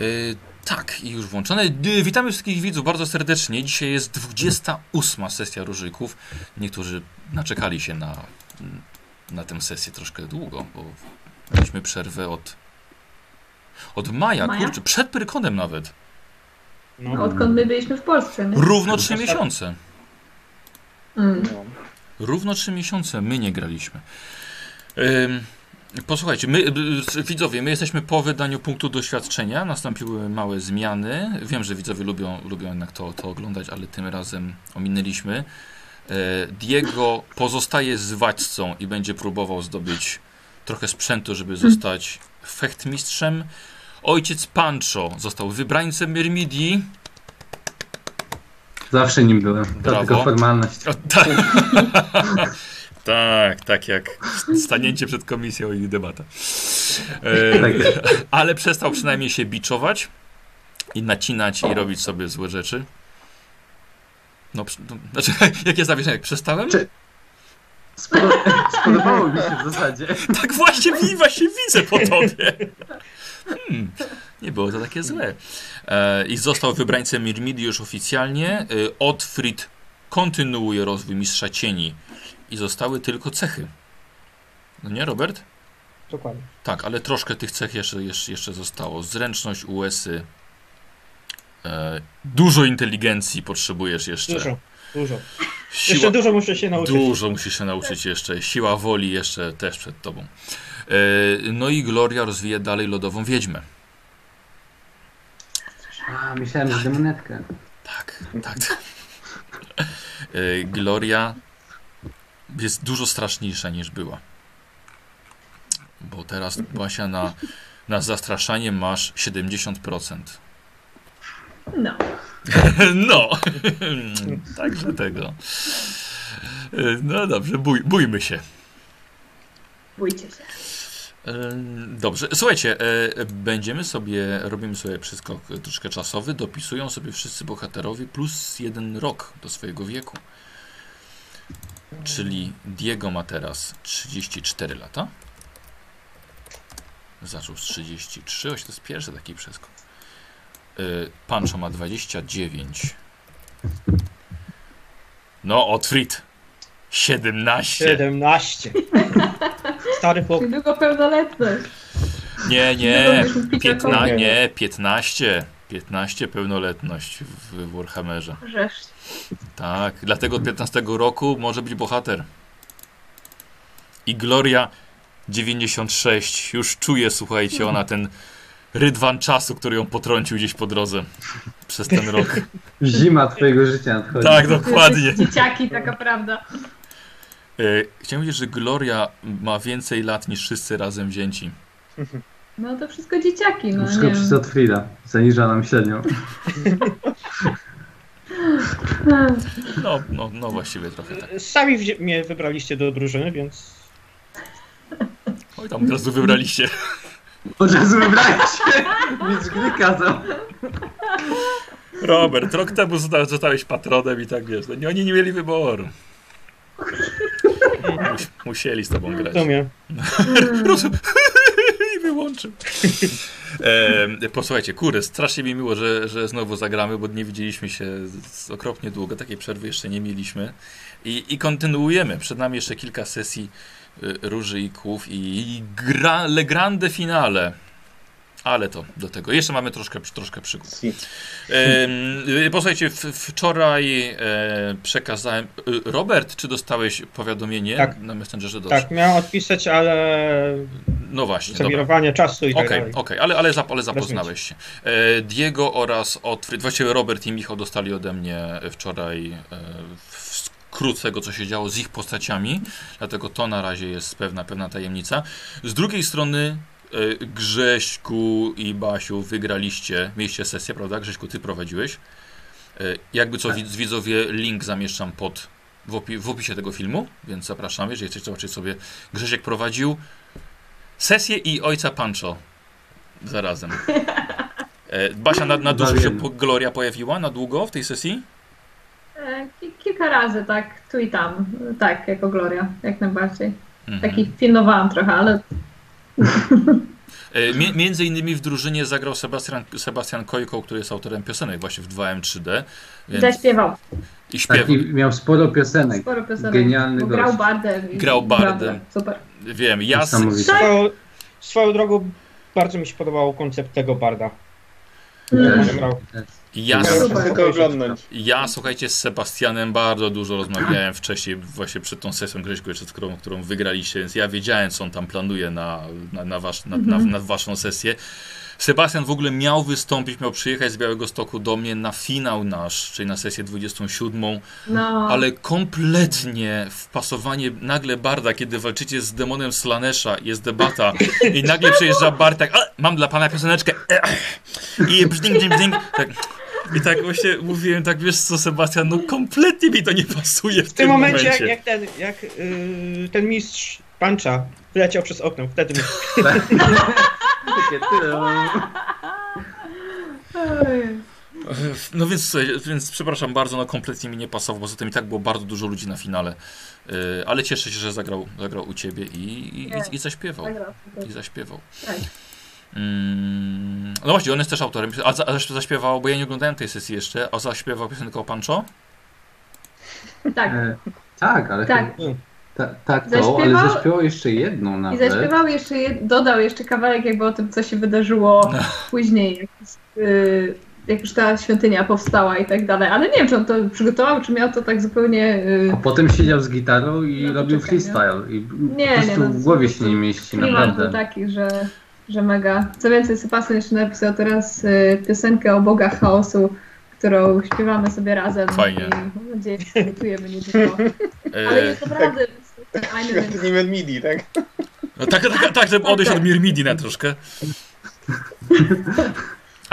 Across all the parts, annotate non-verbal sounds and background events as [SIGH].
Y, tak, i już włączone. Y, Witamy wszystkich widzów bardzo serdecznie. Dzisiaj jest 28 sesja Różyków. Niektórzy naczekali się na, na tę sesję troszkę długo, bo mieliśmy przerwę od, od maja, Maja? kurczę, przed Pyrkonem nawet. No, odkąd my byliśmy w Polsce, nie? Równo 3 miesiące. Mm. No. Równo 3 miesiące my nie graliśmy. Ym, posłuchajcie, my, y, widzowie, my jesteśmy po wydaniu punktu doświadczenia. Nastąpiły małe zmiany. Wiem, że widzowie lubią, lubią jednak to, to oglądać, ale tym razem ominęliśmy. E, Diego pozostaje z władcą i będzie próbował zdobyć trochę sprzętu, żeby zostać fechtmistrzem. Ojciec Pancho został wybrańcem Myrmidii. Zawsze nim byłem. To Brawo. tylko formalność. O, tak. [LAUGHS] tak, tak jak stanięcie przed komisją i debata. E, Tak ale przestał przynajmniej się biczować i nacinać i robić sobie złe rzeczy. No, no znaczy, [LAUGHS] jakie zawieszenie? Przestałem? Czy- Spodo- Spodobało mi się w zasadzie. [LAUGHS] Tak właśnie, właśnie widzę po tobie. Hmm, nie było to takie złe. E, I został wybrańcem Mirmidii już oficjalnie. E, Otfrid kontynuuje rozwój Mistrza Cieni i zostały tylko cechy. No nie, Robert? Dokładnie. Tak, ale troszkę tych cech jeszcze, jeszcze, jeszcze zostało. Zręczność, USy. E, dużo inteligencji potrzebujesz jeszcze. Dużo, dużo. Siła, Jeszcze dużo muszę się nauczyć. Dużo musisz się nauczyć jeszcze. Siła woli jeszcze też przed tobą. E, no i Gloria rozwija dalej lodową wiedźmę. A, myślałem, że demonetkę. Tak, tak. [LAUGHS] E, Gloria jest dużo straszniejsza niż była. Bo teraz Basia na, na zastraszanie masz 70%. No. [LAUGHS] No, [LAUGHS] także tego. No dobrze, bój, bójmy się. Bójcie się. E, Dobrze, słuchajcie, e, będziemy sobie, robimy sobie przeskok troszkę czasowy, dopisują sobie wszyscy bohaterowie plus jeden rok do swojego wieku. Czyli Diego ma teraz 34 lata. Zaczął z 33, oś to jest pierwszy taki przeskok. E, Pancho ma 29. No, Otfrid 17. 17. Stary chłop. Niedługo pełnoletność. Nie, nie, Niedługo już 15, Piętnaście. nie, 15. 15 pełnoletność w Warhammerze. Tak, dlatego od 15 roku może być bohater. I Gloria 96. Już czuje, słuchajcie, ona ten rydwan czasu, który ją potrącił gdzieś po drodze przez ten rok. [LAUGHS] Zima twojego życia nadchodzi. Tak, dokładnie. Dzieciaki, taka prawda. E, Chciałem powiedzieć, że Gloria ma więcej lat niż wszyscy razem wzięci. [LAUGHS] No to wszystko dzieciaki, no Wszystko nie przez wiem. Otfrida. Zaniża nam średnią. No, no, no właściwie trochę tak. Sami wzi- mnie wybraliście do drużyny, więc Oj, tam teraz tu wybraliście. Od razu wybrać się. Mieć gry kazał. Robert, rok temu zosta- zostałeś patronem i tak wiesz, no, nie, oni nie mieli wyboru. Mus, musieli z tobą grać. [LAUGHS] Rozumiem. I [LAUGHS] E, posłuchajcie, kurde, strasznie mi miło, że, że znowu zagramy, bo nie widzieliśmy się okropnie długo. Takiej przerwy jeszcze nie mieliśmy. I, i kontynuujemy. Przed nami jeszcze kilka sesji y, Róży i Kłów i gra, Le Grande Finale. Ale to do tego. Jeszcze mamy troszkę, troszkę przygód. Y, Posłuchajcie, wczoraj e, przekazałem. y, Robert, czy dostałeś powiadomienie Tak. na Messengerze? Dobrze. Tak, miałem odpisać, ale No właśnie. zawirowanie czasu i tak Okej, dalej. okej, ale, ale, zap, ale zapoznałeś się. E, Diego oraz Otfrid, właściwie Robert i Michał dostali ode mnie wczoraj e, w skrót tego, co się działo z ich postaciami, dlatego to na razie jest pewna, pewna tajemnica. Z drugiej strony e, Grześku i Basiu wygraliście, mieliście sesję, prawda? Grześku, ty prowadziłeś. E, jakby co, Tak. widz, widzowie, link zamieszczam pod, w, opi- w opisie tego filmu, więc zapraszam, jeżeli chcecie zobaczyć sobie, Grzesiek prowadził sesję i ojca Pancho zarazem. E, Basia, na, na [LAUGHS] długo się Gloria pojawiła? Na długo w tej sesji? E, ki- Kilka razy, tak, tu i tam. Tak, jako Gloria, jak najbardziej. Mhm. Taki pilnowałam trochę, ale E, między innymi w drużynie zagrał Sebastian, Sebastian Kojko, który jest autorem piosenek właśnie w 2M3D. Więc Zaśpiewał. I śpiewa. Taki miał sporo piosenek. Sporo piosenek. Genialny grał bardem. i- Grał bardem. Super. Wiem, ja. Swoją, swoją drogą bardzo mi się podobał koncept tego barda. Mm. Też, Grał. też. Ja, Ja s- Super. tylko oglądnąć. ja, słuchajcie, z Sebastianem bardzo dużo rozmawiałem wcześniej, właśnie przed tą sesją Grześku, jeszcze, którą, którą wygraliście, więc ja wiedziałem, co on tam planuje na, na, na, wasz, na, na, na waszą sesję. Sebastian w ogóle miał wystąpić, miał przyjechać z Białego Stoku do mnie na finał nasz, czyli na sesję 27. No. Ale kompletnie wpasowanie nagle Barda, kiedy walczycie z demonem Slanesha, jest debata i nagle przyjeżdża Bard tak, "A, mam dla pana pioseneczkę i brzding, brzding, brzding. Tak. I tak właśnie mówiłem, tak wiesz co Sebastian, no kompletnie mi to nie pasuje w, W tym momencie, momencie. jak, jak ten, jak yy, ten mistrz Puncha wyleciał przez okno, wtedy mi... No więc, więc przepraszam bardzo, no kompletnie mi nie pasował, poza tym i tak było bardzo dużo ludzi na finale, Yy, ale cieszę się, że zagrał, zagrał u ciebie i, i, i, i zaśpiewał. Zagrał. I zaśpiewał. Mm, no właśnie, on jest też autorem. A, za, a zaśpiewał, bo ja nie oglądałem tej sesji jeszcze, a zaśpiewał piosenkę o Pancho? Tak. E, tak, ale Tak. Ta, tak to, Zaśpiewał- ale zaśpiewał jeszcze jedną I nawet. zaśpiewał jeszcze, jed- dodał jeszcze kawałek jakby o tym, co się wydarzyło No. później, jak, y, jak już ta świątynia powstała i tak dalej. Ale nie wiem, czy on to przygotował, czy miał to tak zupełnie... y, A potem siedział z gitarą i No, robił poczekaj, freestyle. I Nie, po prostu nie, no, w głowie się nie mieści, naprawdę. był taki, że, że mega. Co więcej, Sebastian jeszcze napisał teraz y, piosenkę o bogach chaosu, którą śpiewamy sobie razem. Fajnie. I mam nadzieję, że przygotujemy niedługo. Ale E, jest naprawdę fajny, więc Świątynię MIDI, tak? no, tak, tak, tak, żeby odejść od Mirmidi na troszkę.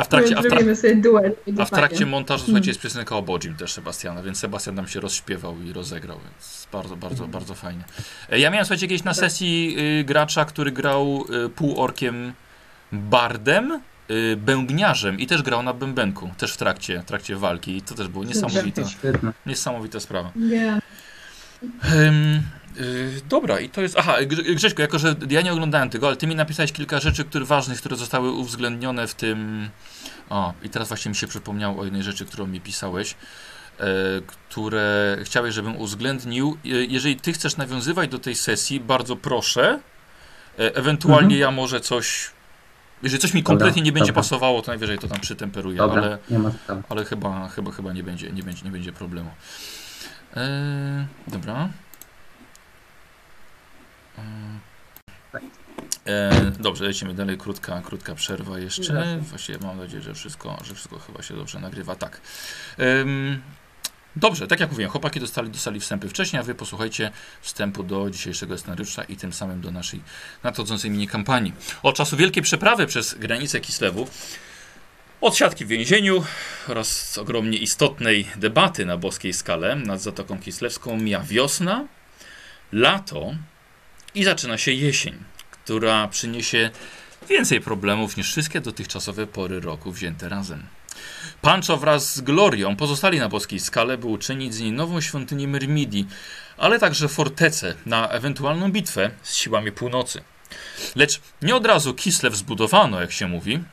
A w trakcie, a w, tra zrobimy sobie duet. będzie a w trakcie montażu, słuchajcie, jest piosenka o Bodzim też Sebastiana, więc Sebastian nam się rozśpiewał i rozegrał, więc bardzo, bardzo, bardzo fajnie. E, Ja miałem, słuchajcie, kiedyś na sesji y, gracza, który grał y, półorkiem bardem, y, bębniarzem i też grał na bębenku, też w trakcie, w trakcie walki i to też było niesamowite, niesamowita sprawa. Ym, y, dobra, i to jest. Aha, Grze- Grześku, jako że ja nie oglądałem tego, ale ty mi napisałeś kilka rzeczy które, ważnych, które zostały uwzględnione w tym. O, i teraz właśnie mi się przypomniało o jednej rzeczy, którą mi pisałeś, e, które chciałeś, żebym uwzględnił. E, jeżeli ty chcesz nawiązywać do tej sesji, bardzo proszę. E, ewentualnie Mhm. ja może coś. Jeżeli coś mi Dobra, kompletnie nie będzie dobra. pasowało, to najwyżej to tam przytemperuję, Dobra, ale. sprawy. Ale chyba, chyba, chyba nie, będzie, nie, będzie, nie będzie problemu. Eee, dobra. Eee, dobrze, lecimy dalej. Krótka, krótka przerwa jeszcze. Jasne. Właściwie mam nadzieję, że wszystko, że wszystko chyba się dobrze nagrywa. Tak. Em, dobrze, tak jak mówiłem, chłopaki dostali, dostali wstępy wcześniej, a wy posłuchajcie wstępu do dzisiejszego scenariusza i tym samym do naszej nadchodzącej mini kampanii. Od czasu wielkiej przeprawy przez granicę Kislewu od siatki w więzieniu oraz ogromnie istotnej debaty na boskiej skale nad Zatoką Kislewską mija wiosna, lato i zaczyna się jesień, która przyniesie więcej problemów niż wszystkie dotychczasowe pory roku wzięte razem. Pancho wraz z Glorią pozostali na boskiej skale, by uczynić z niej nową świątynię Myrmidii, ale także fortecę na ewentualną bitwę z siłami północy. Lecz nie od razu Kislew zbudowano, jak się mówi,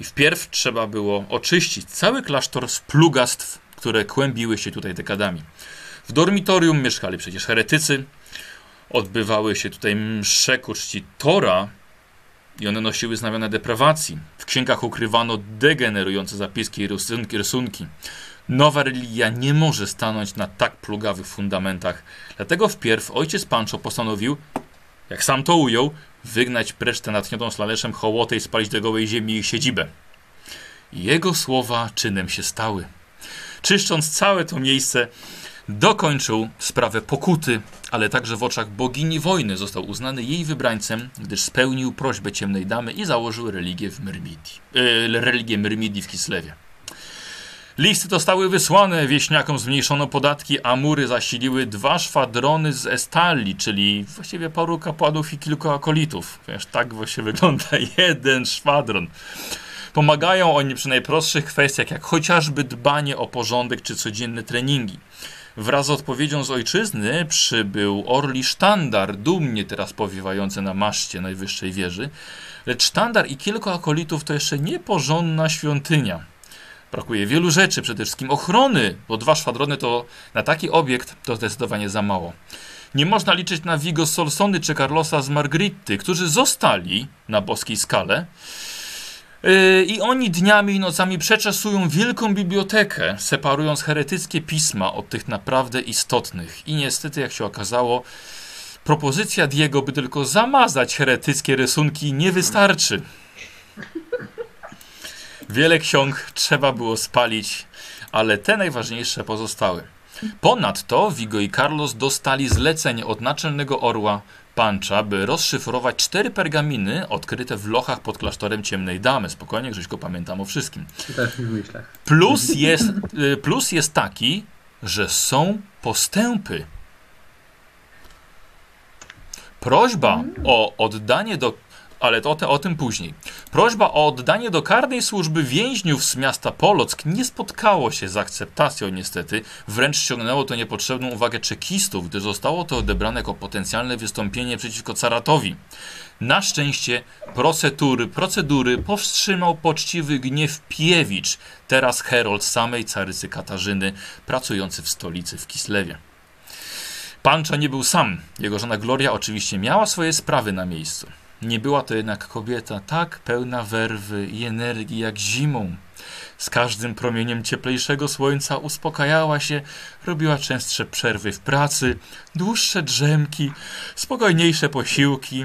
i wpierw trzeba było oczyścić cały klasztor z plugastw, które kłębiły się tutaj dekadami. W dormitorium mieszkali przecież heretycy, odbywały się tutaj msze ku czci Tora i one nosiły znamiona deprawacji. W księgach ukrywano degenerujące zapiski i rysunki. rysunki. Nowa religia nie może stanąć na tak plugawych fundamentach, dlatego wpierw ojciec Pancho postanowił, jak sam to ujął, wygnać precz tę natchnioną slaleszem hołotę i spalić do gołej ziemi ich siedzibę. Jego słowa czynem się stały. Czyszcząc całe to miejsce, dokończył sprawę pokuty, ale także w oczach bogini wojny został uznany jej wybrańcem, gdyż spełnił prośbę ciemnej damy i założył religię w Myrmidii, e, religię Myrmidii w Kislewie. Listy zostały wysłane, wieśniakom zmniejszono podatki, a mury zasiliły dwa szwadrony z Estali, czyli właściwie paru kapłanów i kilku akolitów. Wiesz, tak właśnie [LAUGHS] wygląda jeden szwadron. Pomagają oni przy najprostszych kwestiach, jak chociażby dbanie o porządek czy codzienne treningi. Wraz z odpowiedzią z ojczyzny przybył orli sztandar, dumnie teraz powiewający na maszcie najwyższej wieży. Lecz sztandar i kilku akolitów to jeszcze nieporządna świątynia. Brakuje wielu rzeczy, przede wszystkim ochrony, bo dwa szwadrony to na taki obiekt to zdecydowanie za mało. Nie można liczyć na Vigo Solsony czy Carlosa z Margritty, którzy zostali na boskiej skale. Yy, I oni dniami i nocami przeczesują wielką bibliotekę, separując heretyckie pisma od tych naprawdę istotnych. I niestety, jak się okazało, propozycja Diego, by tylko zamazać heretyckie rysunki, nie wystarczy. Wiele ksiąg trzeba było spalić, ale te najważniejsze pozostały. Ponadto Vigo i Carlos dostali zlecenie od naczelnego orła Pancza, by rozszyfrować cztery pergaminy odkryte w lochach pod klasztorem Ciemnej Damy. Spokojnie, Grześko, pamiętam o wszystkim. Plus jest, y, plus jest taki, że są postępy. Prośba o oddanie do. Ale to o, tym później. Prośba o oddanie do karnej służby więźniów z miasta Polock nie spotkało się z akceptacją, niestety. Wręcz ściągnęło to niepotrzebną uwagę czekistów, gdy zostało to odebrane jako potencjalne wystąpienie przeciwko caratowi. Na szczęście procedury, procedury powstrzymał poczciwy gniew Piewicz, teraz herold samej carycy Katarzyny, pracujący w stolicy w Kislewie. Pancza nie był sam. Jego żona Gloria oczywiście miała swoje sprawy na miejscu. Nie była to jednak kobieta tak pełna werwy i energii jak zimą. Z każdym promieniem cieplejszego słońca uspokajała się, robiła częstsze przerwy w pracy, dłuższe drzemki, spokojniejsze posiłki,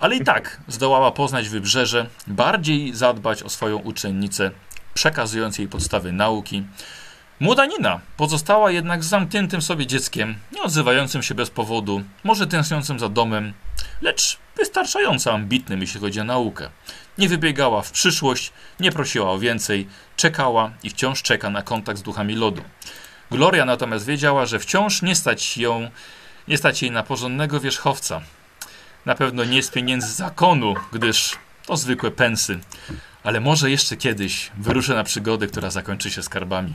ale i tak zdołała poznać wybrzeże, bardziej zadbać o swoją uczennicę, przekazując jej podstawy nauki. Młoda Nina pozostała jednak zamkniętym sobie dzieckiem, nie odzywającym się bez powodu, może tęskniącym za domem, lecz wystarczająco ambitnym, jeśli chodzi o naukę. Nie wybiegała w przyszłość, nie prosiła o więcej, czekała i wciąż czeka na kontakt z duchami lodu. Gloria natomiast wiedziała, że wciąż nie stać ją, nie stać jej na porządnego wierzchowca. Na pewno nie z pieniędzy zakonu, gdyż to zwykłe pensy. Ale może jeszcze kiedyś wyruszę na przygodę, która zakończy się skarbami.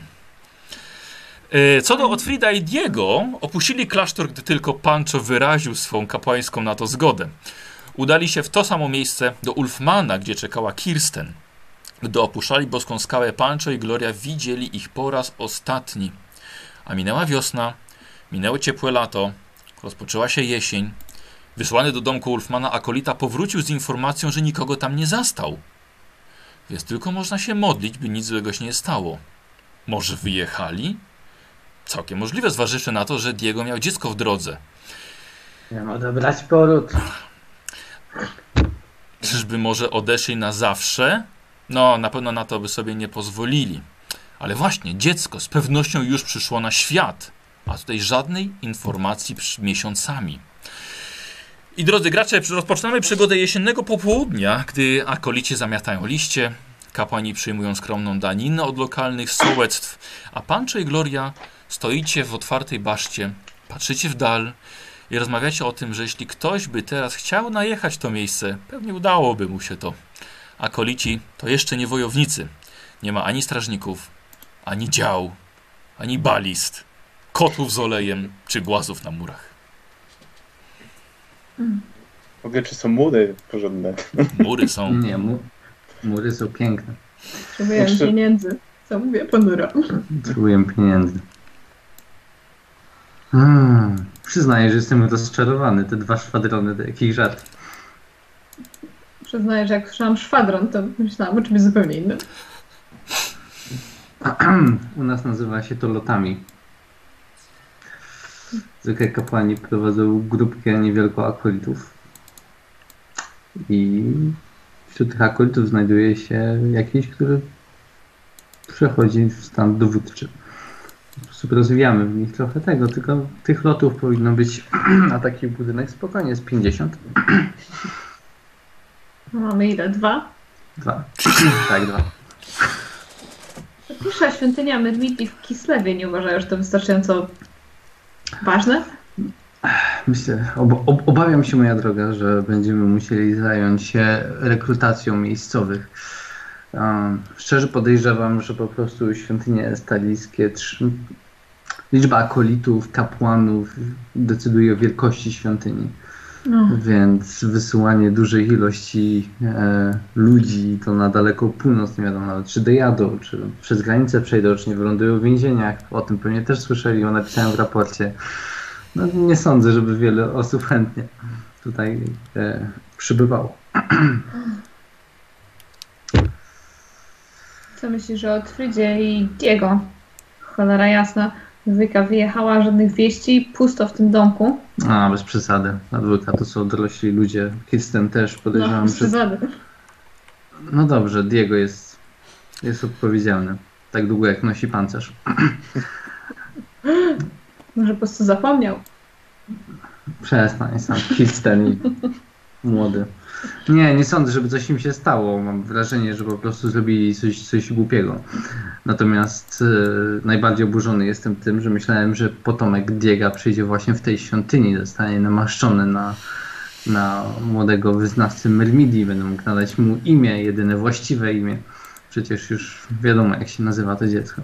E, Co do Otfrida i Diego, opuścili klasztor, gdy tylko Pancho wyraził swą kapłańską na to zgodę. Udali się w to samo miejsce do Ulfmana, gdzie czekała Kirsten. Gdy opuszczali boską skałę, Pancho i Gloria widzieli ich po raz ostatni. A minęła wiosna, minęło ciepłe lato, rozpoczęła się jesień. Wysłany do domku Ulfmana akolita powrócił z informacją, że nikogo tam nie zastał. Więc tylko można się modlić, by nic złego się nie stało. Może wyjechali? Całkiem możliwe, zważywszy na to, że Diego miał dziecko w drodze. Miałem odebrać poród. Czyżby może odeszli na zawsze? No, na pewno na to by sobie nie pozwolili. Ale właśnie, dziecko z pewnością już przyszło na świat, a tutaj żadnej informacji przy miesiącami. I drodzy gracze, rozpoczynamy przygodę jesiennego popołudnia, gdy akolici zamiatają liście, kapłani przyjmują skromną daninę od lokalnych sołectw, a Pancho i Gloria stoicie w otwartej baszcie, patrzycie w dal i rozmawiacie o tym, że jeśli ktoś by teraz chciał najechać to miejsce, pewnie udałoby mu się to. Akolici to jeszcze nie wojownicy. Nie ma ani strażników, ani dział, ani balist, kotłów z olejem czy głazów na murach. W ogóle czy są mury porządne? Mury są. Nie, mu, mury są piękne. Potrzebuję Jeszcze- pieniędzy. Co mówię, ponuro. Potrzebuję pieniędzy. Hmm, przyznaję, że jestem rozczarowany. Te dwa szwadrony, to jakiś żart. Przyznaję, że jak słyszałam szwadron, to myślałam o czymś zupełnie innym. [CLEARS THROAT] U nas nazywa się to lotami. Zwykle kapłani prowadzą grupkę niewielko akolitów. I wśród tych akolitów znajduje się jakiś, który przechodzi w stan dowódczy. Rozwijamy w nich trochę tego, tylko tych lotów powinno być [CLEARS THROAT] na taki budynek spokojnie z 50. Mamy ile? Dwa? Dwa. [CLEARS THROAT] tak, dwa. Pierwsza świątynia Medwidzi w Kislewie nie uważają, że to wystarczająco ważne? Myślę, ob, ob, obawiam się, moja droga, że będziemy musieli zająć się rekrutacją miejscowych. Um, szczerze podejrzewam, że po prostu świątynie stalickie trzy... liczba akolitów, kapłanów decyduje o wielkości świątyni. No. Więc wysyłanie dużej ilości e, ludzi to na daleką północ, nie wiadomo nawet czy dojadą, czy przez granicę przejdą, czy nie wylądują w więzieniach. O tym pewnie też słyszeli, o napisałem w raporcie. No, nie sądzę, żeby wiele osób chętnie tutaj e, przybywało. Co myślisz o Otfrydzie i Diego? Cholera jasna. Dwójka wyjechała, żadnych wieści, pusto w tym domku. A, bez przesady. Na dwójka to są dorośli ludzie. Kirsten też No, podejrzewam, bez że... przesady. No dobrze, Diego jest, jest odpowiedzialny. Tak długo jak nosi pancerz. Może po prostu zapomniał. Przestań sam, Kirsten i [LAUGHS] młody. Nie, nie sądzę, żeby coś im się stało. Mam wrażenie, że po prostu zrobili coś, coś głupiego. Natomiast e, najbardziej oburzony jestem tym, że myślałem, że potomek Diega przyjdzie właśnie w tej świątyni, zostanie namaszczony na, na młodego wyznawcę Myrmidii. Będę mógł nadać mu imię, jedyne właściwe imię. Przecież już wiadomo, jak się nazywa to dziecko.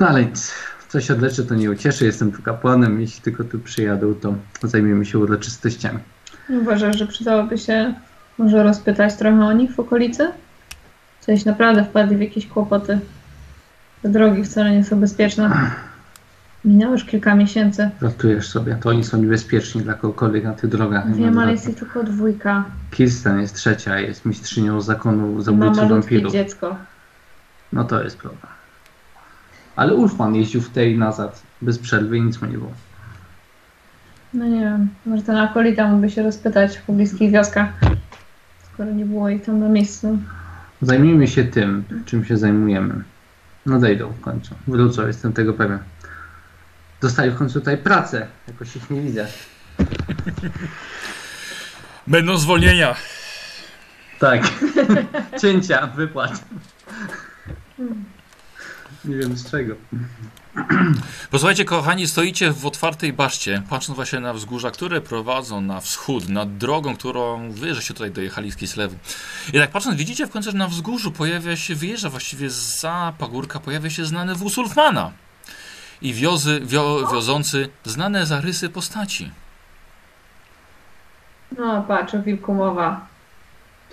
No ale nic. Co się odleczy, to nie ucieszy. Jestem tu kapłanem. Jeśli tylko tu przyjadą, to zajmiemy się uroczystościami. Uważasz, że przydałoby się może rozpytać trochę o nich w okolicy? Coś naprawdę wpadli w jakieś kłopoty. Te drogi wcale nie są bezpieczne. Minęło już kilka miesięcy. Żartujesz sobie, to oni są niebezpieczni dla kogokolwiek na tych drogach. Wiem, ale jest ich tylko dwójka. Kirsten jest trzecia, jest mistrzynią zakonu I Ma wampirów. dziecko. No to jest problem. Ale Ulfman jeździł w tej nazad bez przerwy i nic mu nie było. No nie wiem, może ten akolita mógłby się rozpytać w pobliskich wioskach, skoro nie było ich tam na miejscu. Zajmijmy się tym, czym się zajmujemy. Nadejdą w końcu. Wrócą, jestem tego pewien. Dostali w końcu tutaj pracę. Jakoś ich nie widzę. Będą zwolnienia. Tak. [LAUGHS] Cięcia, wypłat. Nie wiem z czego. Posłuchajcie, kochani, stoicie w otwartej baszcie, patrząc właśnie na wzgórza, które prowadzą na wschód, nad drogą, którą wy żeście tutaj dojechali z Kislewu. I tak patrząc, widzicie w końcu, że na wzgórzu pojawia się, wyjeżdża właściwie za pagórka, pojawia się znany wóz Ulfmana. I wiozy, wio, wiozący znane zarysy postaci. No patrz, o wilku mowa.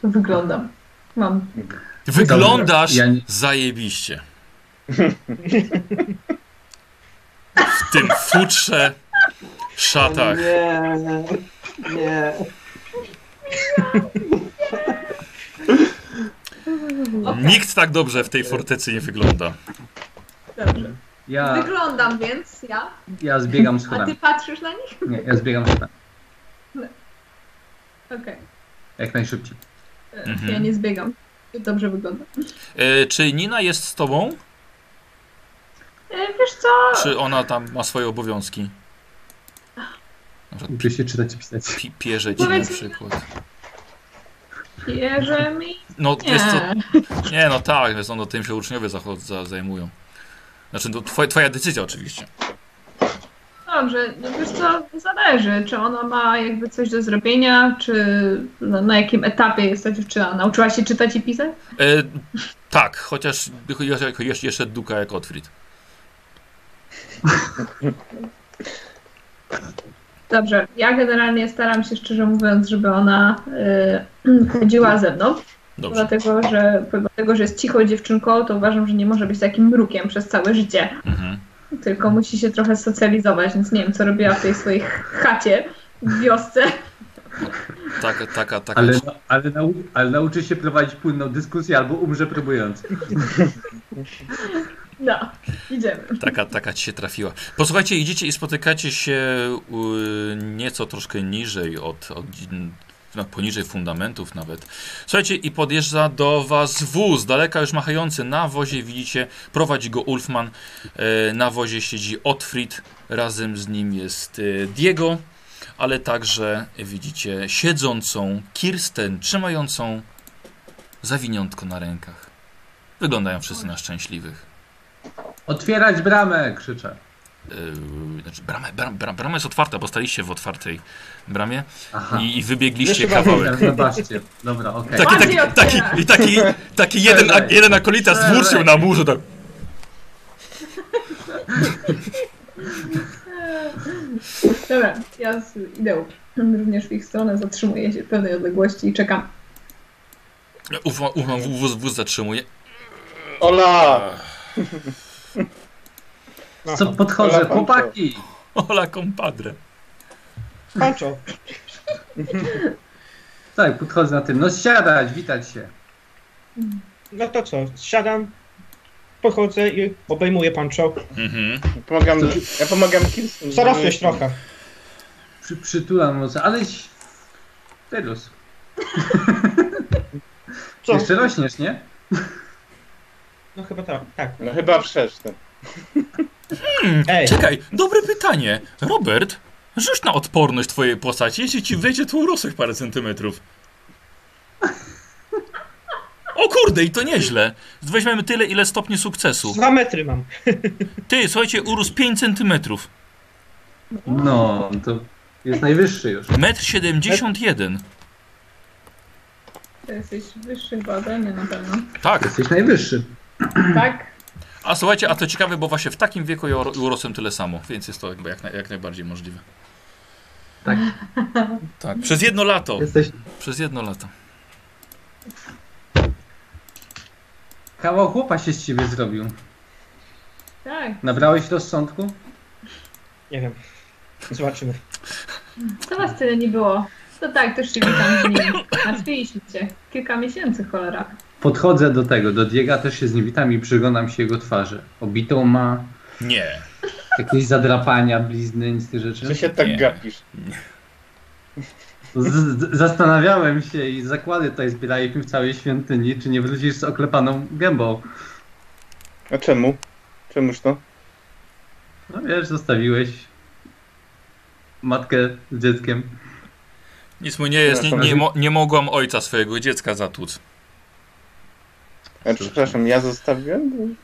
To wyglądam. Mam. Wyglądasz Ja nie- zajebiście. [LAUGHS] W tym futrze, szatach. Nie, nie. Nikt tak dobrze w tej fortecy nie wygląda. Dobrze. Ja, Wyglądam więc, ja. ja zbiegam A ty schodami. patrzysz na nich? Nie, ja zbiegam schodami. Okej. Jak najszybciej. Mhm. Ja nie zbiegam. Dobrze wygląda. E, czy Nina jest z tobą? E, wiesz co? Czy ona tam ma swoje obowiązki? Na Uczy się czytać i pisać. pi pierze ci na Powiedz mi- przykład. Bierze mi? No wiesz co, Nie. nie no tak, wiesz, no tym się uczniowie zachod- za, zajmują. Znaczy to twoja, twoja decyzja oczywiście. Dobrze, no wiesz co, zależy, czy ona ma jakby coś do zrobienia, czy na, na jakim etapie jest ta dziewczyna. Nauczyła się czytać i pisać? E, tak, chociaż jeszcze, jeszcze, jeszcze duka jak Otfrid. Dobrze, ja generalnie staram się szczerze mówiąc, żeby ona y, [CLEARS THROAT] chodziła ze mną, Dobrze. dlatego że, pomimo tego, że jest cichą dziewczynką, to uważam, że nie może być takim mrukiem przez całe życie, Mhm. tylko musi się trochę socjalizować, więc nie wiem, co robiła w tej swojej chacie w wiosce. Taka, taka, taka, Ale, ale, nau, ale nauczy się prowadzić płynną dyskusję albo umrze próbując. [LAUGHS] No, idziemy. taka, taka ci się trafiła. Posłuchajcie, idziecie i spotykacie się y, nieco troszkę niżej od, od no, poniżej fundamentów nawet. Słuchajcie, i podjeżdża do was wóz, daleka już machający. Na wozie widzicie, prowadzi go Ulfman. E, na wozie siedzi Otfrid, razem z nim jest e, Diego, ale także widzicie siedzącą Kirsten, trzymającą zawiniątko na rękach. Wyglądają wszyscy na szczęśliwych. Otwierać bramę! krzyczę. Yy, znaczy brama, bram, bram, brama jest otwarta, bo staliście w otwartej bramie Aha. i, i wybiegliście Jeszcze kawałek. Zobaczcie. Dobra, okej. Taki, taki, taki, otwiera. i taki, taki jeden, a, jeden akolita zwórczył na murze. Tak. Dobra, ja z, idę również w ich stronę, zatrzymuję się w pewnej odległości i czekam. Uf, uf, uf, wóz, wóz zatrzymuje. Ola! Co podchodzę, Ola, chłopaki! Ola compadre. Pancho, Tak, podchodzę na tym. No siadać, witać się. no to co, siadam, podchodzę i obejmuję Pancho. Mhm. Pomagam, ja pomagam Kirsten. Zarosłeś trochę. Przy, przytulam mocno, aleś... Wyrósł. Co? Jeszcze rośniesz, nie? No chyba tak, tak. No chyba wszeszny. Ej, Czekaj, dobre pytanie. Robert, rzuć na odporność twojej postaci, jeśli ci wejdzie, to urosłeś parę centymetrów. O kurde, i to nieźle. Weźmiemy tyle, ile stopni sukcesu. dwa metry mam. [LAUGHS] Ty, słuchajcie, urósł 5 centymetrów. No, to jest najwyższy już. Metr 71. To jesteś wyższy mnie na pewno. Tak. Jesteś najwyższy. Tak? A słuchajcie, a to ciekawe, bo właśnie w takim wieku ja uro- urosłem tyle samo, więc jest to jakby jak, jak najbardziej możliwe. Tak. [LAUGHS] Tak. Przez jedno lato. Jesteś... Przez jedno lato. Kawał chłopa się z ciebie zrobił. Tak. Nabrałeś rozsądku? Nie wiem. Zobaczymy. Co was tyle nie było? To tak, też się witam z nim. Martwiliśmy cię. Kilka miesięcy, cholera. Podchodzę do tego, do Diega też się z nim witam i przyglądam się jego twarzy. Obitą ma, Nie. jakieś zadrapania, blizny, nic z tych Że rzeczy. się tak Nie. gapisz. Z, zastanawiałem się i zakłady tutaj zbieraliśmy w całej świątyni, czy nie wrócisz z oklepaną gębą. A czemu? Czemuż to? No wiesz, zostawiłeś matkę z dzieckiem. Nic mu nie jest, nie, nie, mo, nie mogłam ojca swojego dziecka zatłuc. E, przepraszam, ja zostawiłem?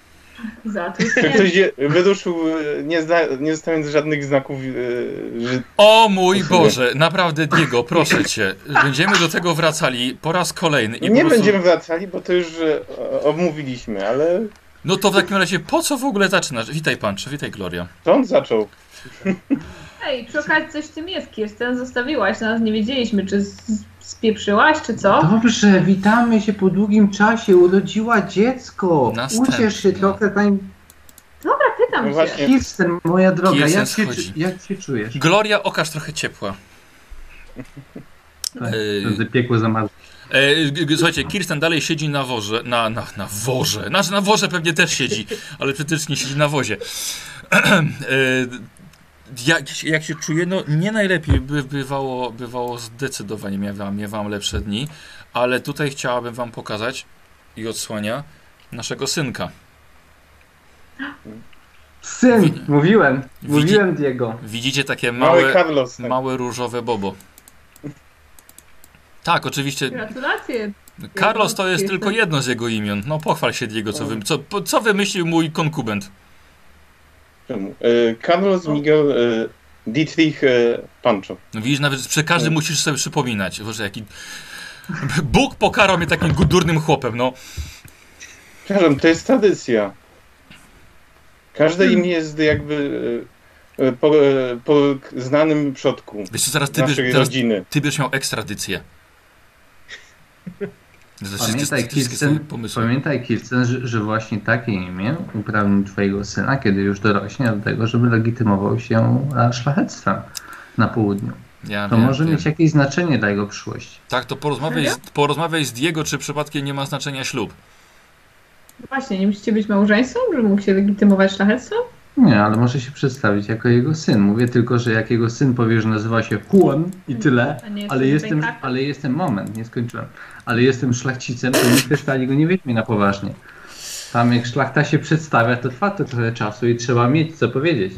Za to Czy ktoś je- wyruszył e, nie, zna, nie zostawiając żadnych znaków, że O mój Boże, naprawdę Diego, proszę cię. Będziemy do tego wracali po raz kolejny. I nie prostu... będziemy wracali, bo to już e, omówiliśmy, ale No to w takim razie po co w ogóle zaczynasz? Witaj Pancho, witaj Gloria. to on zaczął. [LAUGHS] Ej, przy okazji coś w tym jest, Kirsten. Zostawiłaś nas, nie wiedzieliśmy, czy z- spieprzyłaś, czy co? Dobrze, witamy się po długim czasie. Urodziła dziecko. Następnie. Uciesz się trochę, pani Dobra, pytam No właśnie. Kirsten, moja droga. Kirsten Jak się, schodzi. jak się czujesz? Gloria, okaż trochę ciepła. Tak, Ej. Będę piekło zamarzło. E, g- g- słuchajcie, Kirsten dalej siedzi na worze, na, na, na worze, znaczy na worze pewnie też siedzi, ale przecież nie siedzi na wozie. [CLEARS THROAT] e, jak, jak się czuję, no nie najlepiej by, bywało, bywało zdecydowanie, miewam, miewam lepsze dni, ale tutaj chciałabym wam pokazać i odsłania naszego synka. Syn, Widzi- mówiłem. Mówiłem Diego. Widzicie takie Mały małe, Carlos. Tak. małe różowe bobo. Tak, oczywiście. Gratulacje. Carlos to jest Jestem- tylko jedno z jego imion. No pochwal się Diego, co, wy, co, co wymyślił mój konkubent. Czemu? E, Carlos Miguel e, Dietrich e, Pancho. No widzisz, nawet przy każdym musisz sobie przypominać. Boże, jaki... Bóg pokarał mnie takim durnym chłopem, no. Przepraszam, to jest tradycja. Każde imię jest jakby po, po znanym przodku Wiesz co, zaraz ty, naszej teraz ty byś miał ekstradycję. Pamiętaj, Kirsten, pamiętaj Kirsten, że, że właśnie takie imię uprawni twojego syna, kiedy już dorośnie do tego, żeby legitymował się e, szlachectwem na południu. Ja To wiem, może wiem. mieć jakieś znaczenie dla jego przyszłości. Tak, to porozmawiaj z, porozmawiaj z Diego, czy przypadkiem nie ma znaczenia ślub. Właśnie, nie musicie być małżeństwem, żeby mógł się legitymować szlachectwem? Nie, ale może się przedstawić jako jego syn. Mówię tylko, że jak jego syn powie, że nazywa się Juan i tyle, ale jestem pękakiem? ale jestem, moment, nie skończyłem, ale jestem szlachcicem, to nikt też stali go nie weźmie na poważnie. Tam jak szlachta się przedstawia, to trwa to trochę czasu i trzeba mieć co powiedzieć.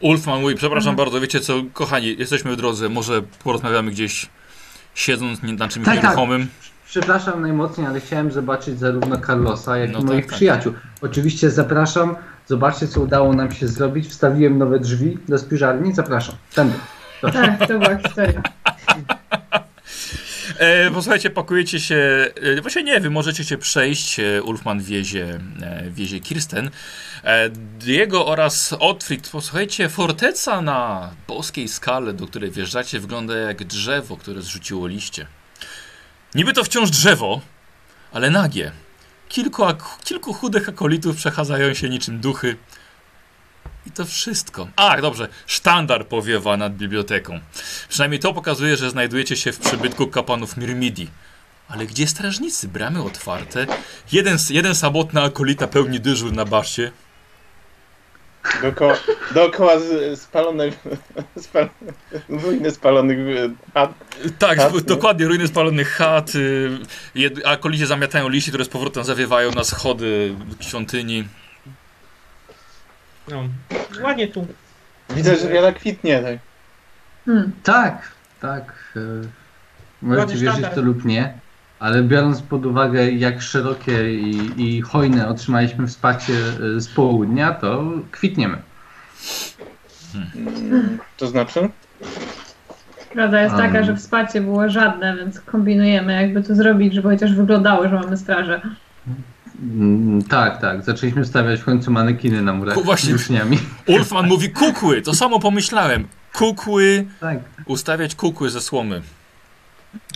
Ulfman mówi, przepraszam Mhm. bardzo, wiecie co, kochani, jesteśmy w drodze, może porozmawiamy gdzieś siedząc nie- na czymś Tak, tak. nieruchomym. Przepraszam najmocniej, ale chciałem zobaczyć zarówno Carlosa, jak No i tak, moich tak. przyjaciół. Oczywiście zapraszam, zobaczcie co udało nam się zrobić. Wstawiłem nowe drzwi do spiżarni, zapraszam. Tędy. Tak, to była historia. E, posłuchajcie, pakujecie się. E, właśnie nie, wy możecie się przejść. E, Ulfman wiezie, e, wiezie Kirsten. E, Diego oraz Otfrid. Posłuchajcie, forteca na boskiej skale, do której wjeżdżacie, wygląda jak drzewo, które zrzuciło liście. Niby to wciąż drzewo, ale nagie. Kilku, kilku chudych akolitów przechadzają się niczym duchy. I to wszystko. Ach, dobrze. Sztandar powiewa nad biblioteką. Przynajmniej to pokazuje, że znajdujecie się w przybytku kapłanów Mirmidi. Ale gdzie strażnicy? Bramy otwarte. Jeden, jeden samotny akolita pełni dyżur na baszcie. Dookoła, dookoła spalonych, [LAUGHS] spal, ruiny spalonych e, chat. Tak, [LAUGHS] dokładnie. Ruiny spalonych chat. Y, akolicie zamiatają liści, które z powrotem zawiewają na schody świątyni. No, ładnie tu. Widzę, że wiele kwitnie. Tak. Hmm. Tak, tak. e, Możecie wierzyć to lub nie, ale biorąc pod uwagę, jak szerokie i, i hojne otrzymaliśmy wsparcie e, z południa, to kwitniemy. Mm, To znaczy? Prawda jest taka, że wsparcie było żadne, więc kombinujemy, jakby to zrobić, żeby chociaż wyglądało, że mamy strażę. Mm, Tak, tak. Zaczęliśmy stawiać w końcu manekiny na murach Ku- właśnie. z uczniami. Ulfman mówi kukły. To samo pomyślałem. Kukły. Tak. Ustawiać kukły ze słomy.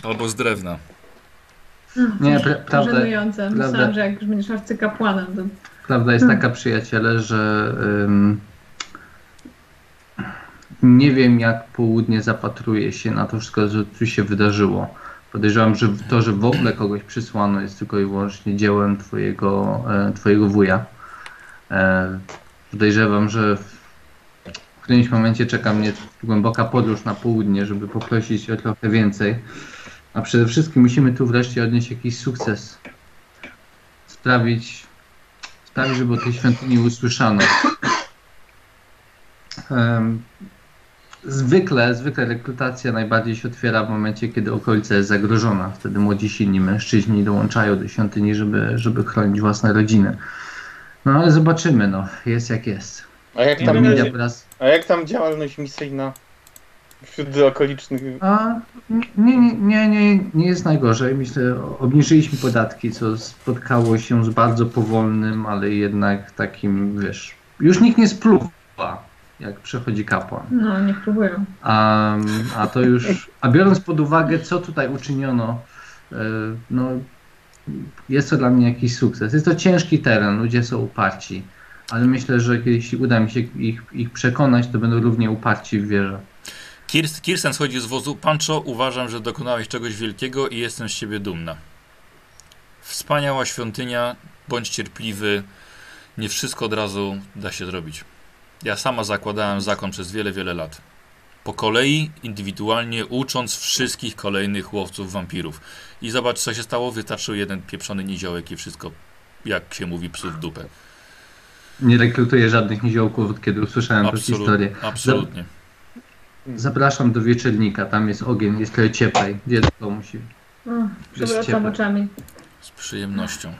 Albo z drewna. Nie, pra- prawda, Żenujące. Myślałam, prawda. że jak już będziesz arcykapłanem, to prawda jest taka, przyjaciele, że ym, nie wiem, jak południe zapatruje się na to wszystko, co tu się wydarzyło. Podejrzewam, że to, że w ogóle kogoś przysłano, jest tylko i wyłącznie dziełem twojego, e, twojego wuja. E, podejrzewam, że w, którymś momencie czeka mnie głęboka podróż na południe, żeby poprosić o trochę więcej. A przede wszystkim musimy tu wreszcie odnieść jakiś sukces. Sprawić, sprawić żeby o tej świątyni usłyszano. Zwykle, zwykle rekrutacja najbardziej się otwiera w momencie, kiedy okolica jest zagrożona. Wtedy młodzi, silni mężczyźni dołączają do świątyni, żeby, żeby chronić własne rodziny. No ale zobaczymy, no. Jest jak jest. A jak tam, Media po raz... a jak tam działalność misyjna wśród okolicznych? A nie, nie, nie, nie, nie jest najgorzej. Myślę, obniżyliśmy podatki, co spotkało się z bardzo powolnym, ale jednak takim, wiesz, już nikt nie spluwa, jak przechodzi kapłan. no, niech próbują. A, a to już, a biorąc pod uwagę, co tutaj uczyniono, e, no, jest to dla mnie jakiś sukces. Jest to ciężki teren, ludzie są uparci, ale myślę, że jeśli uda mi się ich, ich przekonać, to będą równie uparci w wierze. Kirst, Kirsten schodzi z wozu. Pancho, uważam, że dokonałeś czegoś wielkiego i jestem z ciebie dumna. Wspaniała świątynia, bądź cierpliwy. Nie wszystko od razu da się zrobić. Ja sama zakładałem zakon przez wiele, wiele lat. Po kolei, indywidualnie, ucząc wszystkich kolejnych łowców wampirów. I zobacz, co się stało. Wystarczył jeden pieprzony niziołek i wszystko, jak się mówi, psów w dupę. Nie rekrutuję żadnych niziołków, od kiedy usłyszałem tę historię. absolutnie. Zapraszam do wieczornika, tam jest ogień, jest trochę cieplej. Dziecko musi. Przewracam oczami. Z przyjemnością.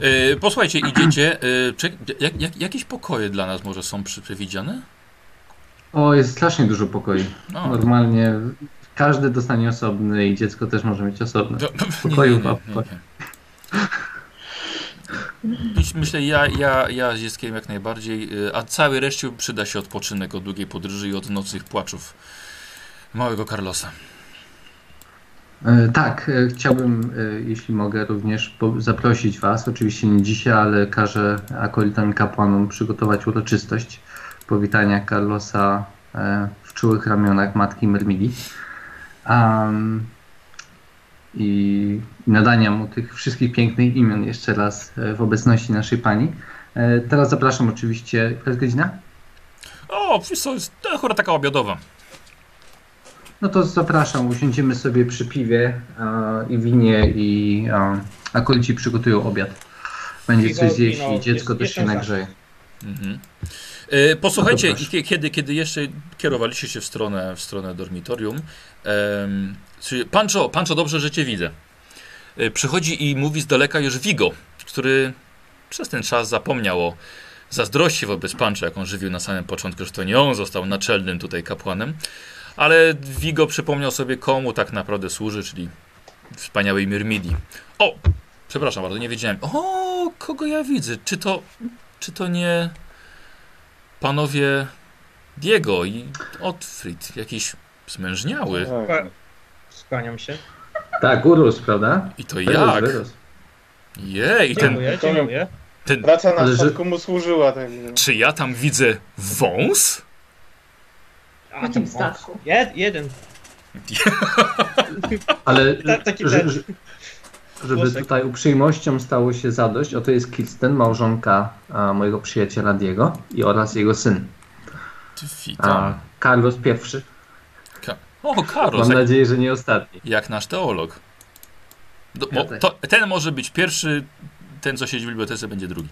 E, posłuchajcie, idziecie. E, czy, jak, jak, jakieś pokoje dla nas może są przewidziane? O, jest strasznie dużo pokoi. No. Normalnie każdy dostanie osobny i dziecko też może mieć osobne. No, Pokoju nie, nie, nie, nie. Myśl- Myślę, ja, ja, ja z dzieckiem jak najbardziej, y, a całej reszcie przyda się odpoczynek od długiej podróży i od nocnych płaczów małego Carlosa. E, Tak, e, chciałbym, e, jeśli mogę, również zaprosić Was, oczywiście nie dzisiaj, ale każę akolitom kapłanom przygotować uroczystość powitania Carlosa w czułych ramionach matki Mermili um, i nadania mu tych wszystkich pięknych imion jeszcze raz w obecności naszej Pani. Teraz zapraszam oczywiście, która jest godzina? O, co, jest to akurat taka obiadowa. No to zapraszam, usiądziemy sobie przy piwie e, i winie i e, akolici przygotują obiad. Będzie coś zjeść i dziecko też się nagrzeje. Mhm. E, posłuchajcie, No kiedy, kiedy jeszcze kierowaliście się w stronę, w stronę dormitorium, Pancho, Pancho, dobrze, że cię widzę. E, przychodzi i mówi z daleka już Vigo, który przez ten czas zapomniał o zazdrości wobec Pancho, jaką żywił na samym początku, że to nie on został naczelnym tutaj kapłanem. Ale Vigo przypomniał sobie, komu tak naprawdę służy, czyli wspaniałej Myrmidii. O! Przepraszam bardzo, nie wiedziałem. O, kogo ja widzę? Czy to, czy to nie panowie Diego i Otfrid? Jakiś smężniały. Tak. Skłaniam się. Tak, urósł, prawda? I to Wyrósł, jak? wyrósł. Jej, ten, Dziękuję, ten- dziękuję. ten, Praca na statku mu służyła. Tak. czy ja tam widzę wąs? A, jakim statku? Jed, jeden. [LAUGHS] Ale [LAUGHS] Ta- taki że, że, żeby Włosek. tutaj uprzejmością stało się zadość, oto jest Kirsten, małżonka a, mojego przyjaciela Diego i oraz jego syn. A. Carlos pierwszy. O, Karol, Mam jak, nadzieję, że nie ostatni. jak nasz teolog. Do, Ja to, ten może być pierwszy, ten co siedzi w bibliotece będzie drugi.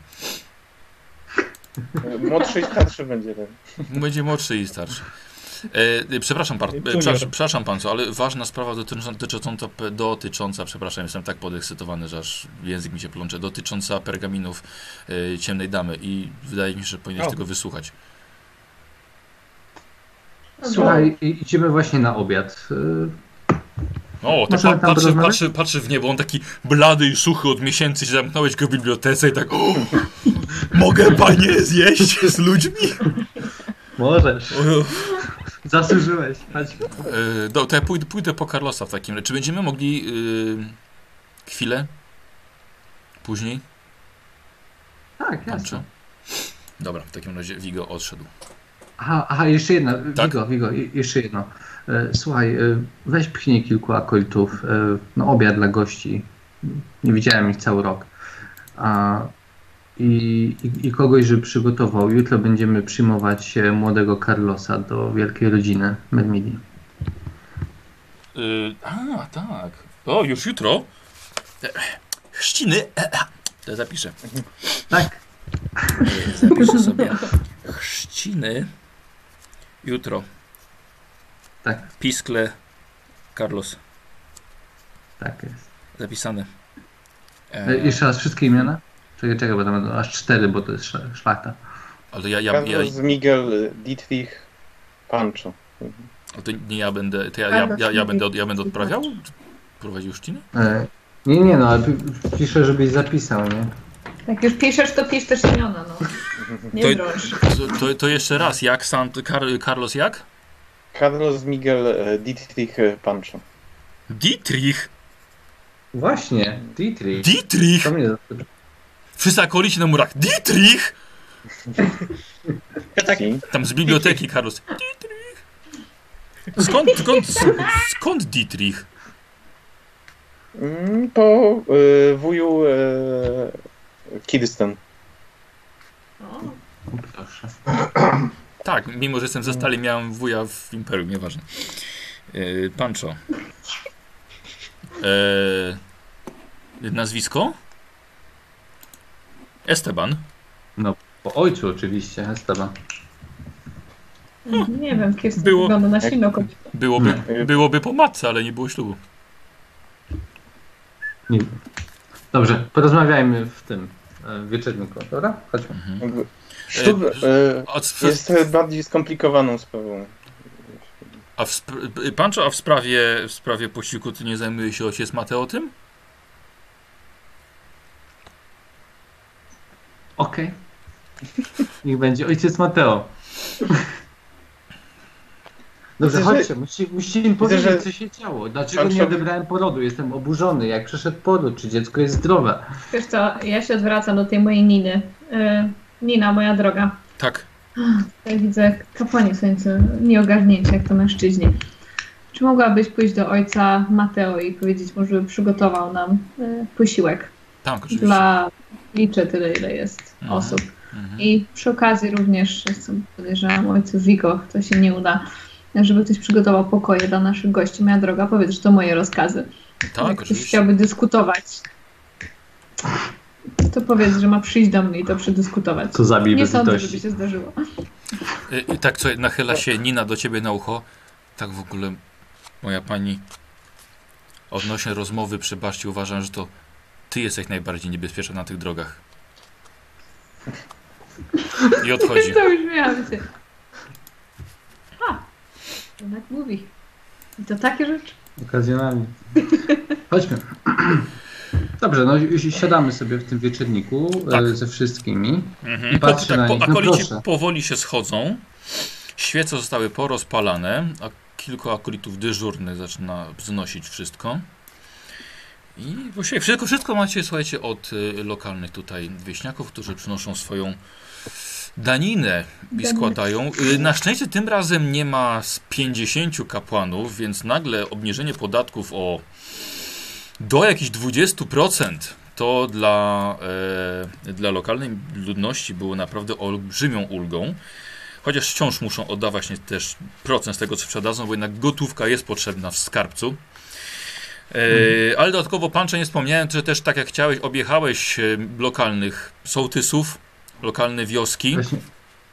Młodszy i starszy będzie ten. Będzie młodszy i starszy. E, przepraszam, pan, e, Junior. przepraszam, przepraszam pan co, ale ważna sprawa dotycząca, dotycząca, dotycząca, przepraszam, jestem tak podekscytowany, że aż język mi się plącze, dotycząca pergaminów e, ciemnej damy i wydaje mi się, że powinieneś O. tego wysłuchać. Słuchaj, idziemy właśnie na obiad. Y, O, tak pa, patrzy, patrzy, patrzy w niebo, on taki blady i suchy od miesięcy, się zamknąłeś go w bibliotece i tak o, mogę panie zjeść z ludźmi? Możesz. O, Zasłużyłeś. Chodź. e, do, to ja pójdę, pójdę po Carlosa w takim razie. Czy będziemy mogli e, chwilę później? Tak, jasne. Dobra, w takim razie Vigo odszedł. Aha, aha, jeszcze jedna. Tak? Wigo, i- jeszcze jedno. E, Słuchaj, e, weź pchnij kilku akolitów na obiad dla gości. Nie widziałem ich cały rok. A, i, i, I kogoś, żeby przygotował. Jutro będziemy przyjmować młodego Carlosa do wielkiej rodziny Mermidii. Yy, a, tak. O, już jutro? E, Chrzciny. E, e, To zapiszę. Tak, Zapiszę sobie. Chrzciny. Jutro. tak, Piskle. Carlos. tak jest. Zapisane. E, jeszcze raz wszystkie imiona? Czekaj, czekaj, bo tam będą aż cztery, bo to jest szla- szlachta. ale ja, ja, ja, Carlos, Miguel, Dietrich, Pancho. to nie ja będę, to ja, ja, ja, ja, będę, ja będę odprawiał? Prowadził chrzciny? E, nie, nie, no, ale pi- piszę, żebyś zapisał, nie? Jak już piszesz, to pisz też imiona, no. Nie To-. To, to, jeszcze raz, jak Sant, Car, Carlos jak? Carlos, Miguel, e, Dietrich, Pancho. Dietrich! Właśnie, Dietrich. Dietrich! To mnie Wszyscy akolici na murach. Dietrich! Ja tak, Tam z biblioteki, Carlos. Dietrich! Skąd, skąd, skąd Dietrich? mm, po e, wuju e, Kirsten. Proszę. Tak, mimo że jestem ze stali, miałem wuja w Imperium, nieważne. Yy, Pancho. Yy, nazwisko? Esteban. Po ojcu oczywiście, Esteban. Nie wiem, Kirsten Było- wygląda na. Byłoby, Hmm. byłoby po matce, ale nie było ślubu. Nie. Dobrze, porozmawiajmy w tym e, wieczornym koło, dobra? Chodźmy. Ślub e, A, w, jest e, bardziej skomplikowaną sprawą. a w, spr- Pancho, a w sprawie, w sprawie posiłku ty nie zajmuje się ojciec Mateo tym? Okej. Niech będzie ojciec Mateo. Dobrze, Widzę, że- chodźcie, musi, musicie im powiedzieć, że- co się działo. Dlaczego Pan nie odebrałem porodu? Jestem oburzony. Jak przyszedł poród? Czy dziecko jest zdrowe? Wiesz co, ja się odwracam do tej mojej Niny. E, Nina, moja droga. Tak. Tutaj widzę kapłani są nieco nieogarnięci, jak to mężczyźni. Czy mogłabyś pójść do ojca Mateo i powiedzieć mu, żeby przygotował nam e, posiłek Tak, oczywiście. dla... Liczę tyle, ile jest Mhm. osób. Mhm. I przy okazji również, co podejrzewam, ojcu Vigo, to się nie uda, żeby ktoś przygotował pokoje dla naszych gości. Moja droga, powiedz, że to moje rozkazy. Tak, Jak ktoś chciałby dyskutować, to powiedz, że ma przyjść do mnie i to przedyskutować. Co zabij Nie sądzę, litości. żeby się zdarzyło. I, I tak co nachyla się Nina do ciebie na ucho. Tak w ogóle, moja pani, odnośnie rozmowy przy baszcie uważam, że to ty jesteś najbardziej niebezpieczna na tych drogach. I odchodzi. [LAUGHS] To już miałam się. Jednak mówi. I to takie rzeczy. Okazjonalnie. Chodźmy. [CLEARS THROAT] Dobrze, no i siadamy sobie w tym wieczorniku Tak. e, ze wszystkimi. Mhm. I Po, patrzy tak, na nich, no akolici proszę. powoli się schodzą. Świece zostały porozpalane, a kilku akolitów dyżurnych zaczyna wznosić wszystko. I właściwie wszystko, wszystko macie, słuchajcie, od y, lokalnych tutaj wieśniaków, którzy przynoszą swoją daninę i składają. Y, Na szczęście tym razem nie ma z 50 kapłanów, więc nagle obniżenie podatków o do jakichś 20% to dla, e, dla lokalnej ludności było naprawdę olbrzymią ulgą. Chociaż wciąż muszą oddawać nie- też procent z tego, co sprzedadzą, bo jednak gotówka jest potrzebna w skarbcu. E, ale dodatkowo, Pancze, nie wspomniałem, że też tak jak chciałeś, objechałeś e, lokalnych sołtysów, lokalne wioski. Właśnie,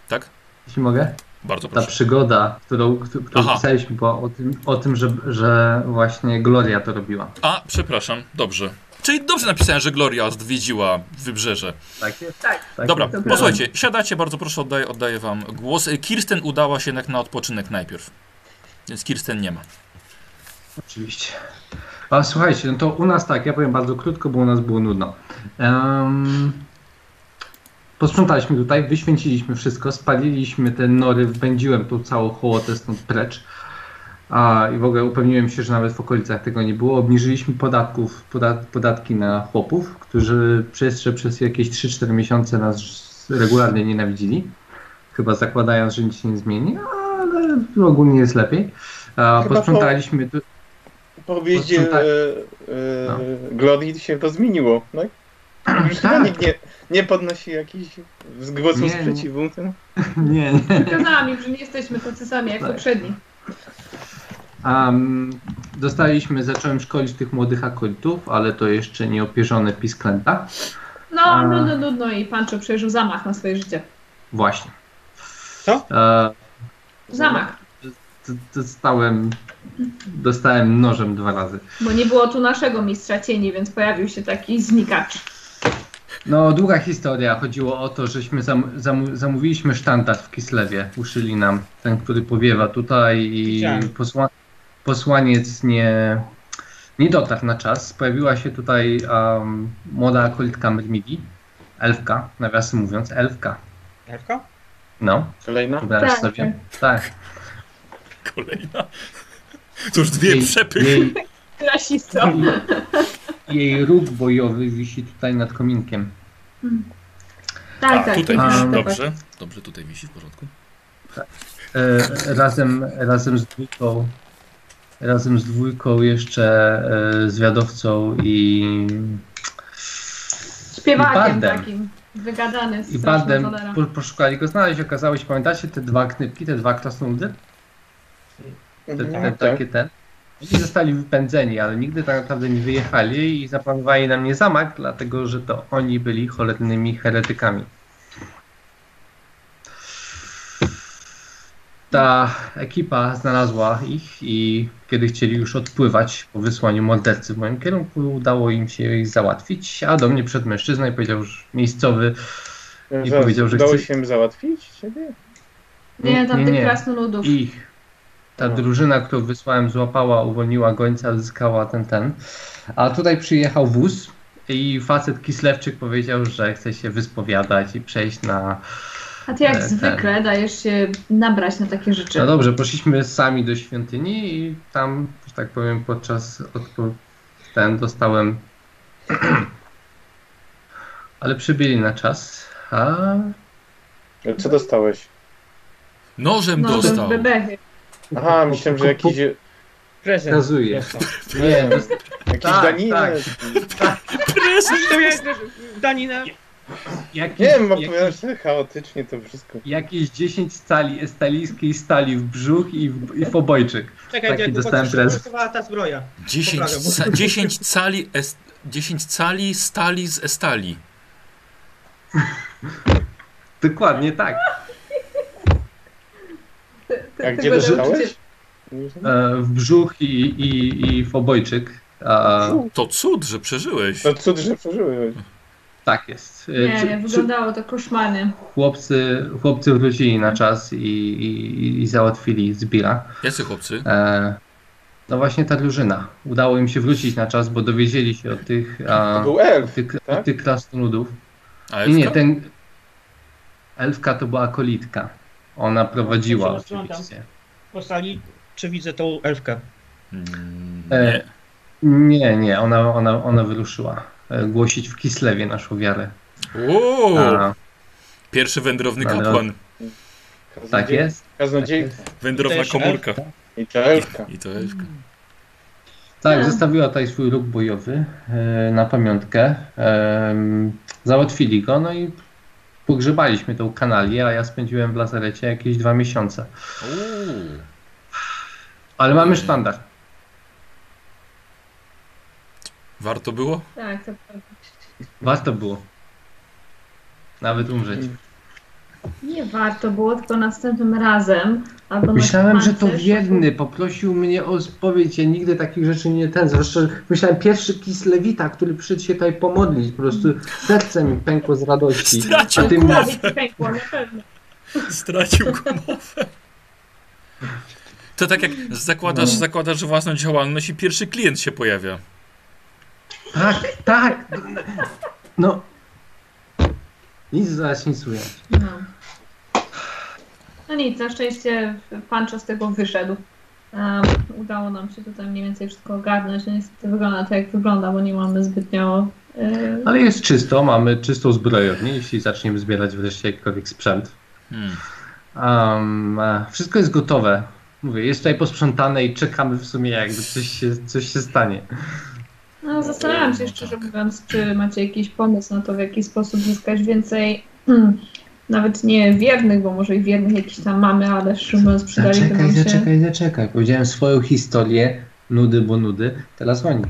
Tak? jeśli mogę? Bardzo Ta proszę. przygoda, którą, którą Aha. pisaliśmy, była o tym, o tym że, że właśnie Gloria to robiła. A, przepraszam, dobrze. Czyli dobrze napisałem, że Gloria odwiedziła wybrzeże. Tak jest? Tak. Tak Dobra, jest. posłuchajcie, siadacie, bardzo proszę, oddaję, oddaję wam głos. Y, Kirsten udała się jednak na odpoczynek najpierw. Więc Kirsten nie ma. Oczywiście. A słuchajcie, no to u nas tak, ja powiem bardzo krótko, bo u nas było nudno. Um, posprzątaliśmy tutaj, wyświęciliśmy wszystko, spaliliśmy te nory, wbędziłem tą całą hołotę stąd precz. A, I w ogóle upewniłem się, że nawet w okolicach tego nie było. Obniżyliśmy podatków, podat, podatki na chłopów, którzy przez, przez jakieś 3-4 miesiące nas regularnie nienawidzili. Chyba zakładając, że nic się nie zmieni, ale ogólnie jest lepiej. A, po- posprzątaliśmy tu, Po wjeździe Posprząta- e, No. e, Glorii się to zmieniło. No. Już chyba [CLEARS THROAT] Tak. nikt nie, nie podnosi jakichś głosów sprzeciwu. No. [LAUGHS] Nie, nie. Im, że nie jesteśmy tacy sami jak Tak. poprzedni. Um, dostaliśmy, zacząłem szkolić tych młodych akolitów, ale to jeszcze nie opierzone pisklęta. No, A. no, no, no, no i Pancho przeżył zamach na swoje życie. Właśnie. Co? E, Zamach. dostałem, dostałem nożem dwa razy. Bo nie było tu naszego mistrza cieni, więc pojawił się taki znikacz. No, długa historia. Chodziło o to, żeśmy zam, zam, zamówiliśmy sztandar w Kislewie. Uszyli nam ten, który powiewa tutaj i posła, posłaniec nie, nie dotarł na czas. Pojawiła się tutaj um, młoda akolitka Myrmidii. Elfka, nawiasem mówiąc, elfka. Elfka? No, Kolejna? Tak, sobie. Tak. Kolejna. To już dwie przepy. jej, Rasisto. [LAUGHS] jej róg bojowy wisi tutaj nad kominkiem. Tak, A, tak. tutaj tak, wisi, tak. dobrze. Dobrze, tutaj wisi w porządku. E, razem, razem z dwójką razem z dwójką jeszcze e, zwiadowcą i, Śpiewakiem I takim. Wygadany z i cholera. po, poszukali go znaleźć. Okazało się, pamiętacie te dwa knypki, te dwa krasnoludy? Te, te, Mhm, tak. takie ten. Oni zostali wypędzeni, ale nigdy tak naprawdę nie wyjechali i zaplanowali na mnie zamach, dlatego że to oni byli cholernymi heretykami. Ta ekipa znalazła ich i kiedy chcieli już odpływać po wysłaniu mordercy w moim kierunku, udało im się ich załatwić, a do mnie przed mężczyzna i powiedział, że miejscowy I powiedział, że udało chce- się im załatwić ciebie? Nie, tam nie, tych nie. krasnoludów. ich. Ta No. drużyna, którą wysłałem, złapała, uwolniła gońca, zyskała ten, ten. A tutaj przyjechał wóz i facet Kislewczyk powiedział, że chce się wyspowiadać i przejść na... A ty jak E, tak. zwykle dajesz się nabrać na takie rzeczy. No dobrze, poszliśmy sami do świątyni i tam, że tak powiem, podczas odpo... ten dostałem... [CLEARS THROAT] Ale przybyli na czas, a Co dostałeś? Nożem no, dostał. bebechy. Aha, myślałem, że jakiś, Prezent. Dostał. Nie, to jakiś Tak, daninę. tak. To jest danina. jakiś, Nie wiem, jakiś, opowiadasz sobie chaotycznie to wszystko. jakieś 10 stali estalijskiej stali w brzuch i w, i w obojczyk. Czekaj, Taki Diego, dostałem prezent. ta zbroja? 10, Poprawiam. ca 10 cali, est 10 cali stali z estali. Dokładnie tak. A tego gdzie? E, w brzuch i, i, i w obojczyk. A, To cud, że przeżyłeś. To cud, że przeżyłeś. Tak jest. E, Nie, czy- nie, wyglądało to koszmarnie. chłopcy, chłopcy wrócili na czas i, i, i załatwili zbira. Jacy chłopcy? E, no właśnie ta drużyna. Udało im się wrócić na czas, bo dowiedzieli się o tych, a, To był o elf. tych, tak? o tych krasnoludów. A I nie, elfka? ten elfka to była kolitka. Ona prowadziła Ja oczywiście. Po sali, czy widzę tą elfkę? Mm, E, Nie. Nie, nie, ona, ona, ona wyruszyła e, głosić w Kislewie naszą wiarę. Uuu, A, pierwszy wędrowny Ale- kapłan. tak jest? Tak Kaznodziejka. jest. Wędrowna komórka. I ta elfka. I to elfka. Tak, Tak. zostawiła tutaj swój róg bojowy e, na pamiątkę. Załatwili go, no i pogrzebaliśmy tą kanalię, a ja spędziłem w lazarecie jakieś dwa miesiące. Uuu. Ale mamy sztandar. Warto było? Tak, to prawda. Warto było. Nawet umrzeć. Nie warto było, tylko następnym razem. Albo Myślałem, że to biedny poprosił mnie o spowiedź. Ja nigdy takich rzeczy nie ten. Że myślałem pierwszy kislewita, który przyszedł się tutaj pomodlić. Po prostu serce mi pękło z radości. Stracił A ty ci pękło, na pewno. Stracił mowę. To tak jak zakładasz, No. zakładasz własną działalność i pierwszy klient się pojawia. Tak, tak. No. Nic zaraz nic ująć. No. No nic, na szczęście Pancho z tego wyszedł. Um, udało nam się tutaj mniej więcej wszystko ogarnąć. No niestety wygląda tak jak wygląda, bo nie mamy zbytnio... Yy, Ale jest czysto, mamy czystą zbrojownię, jeśli zaczniemy zbierać wreszcie jakikolwiek sprzęt. Hmm. Um, wszystko jest gotowe. Mówię, jest tutaj posprzątane i czekamy w sumie jakby coś się, coś się stanie. No, zastanawiam się szczerze mówiąc, czy macie jakiś pomysł na to, w jaki sposób zyskać więcej, hmm, [CLEARS THROAT] nawet nie wiernych, bo może i wiernych jakiś tam mamy, ale szczerze mówiąc przydaliby Zaczekaj, się... zaczekaj, zaczekaj. Powiedziałem swoją historię, nudy, bo nudy. Teraz oni.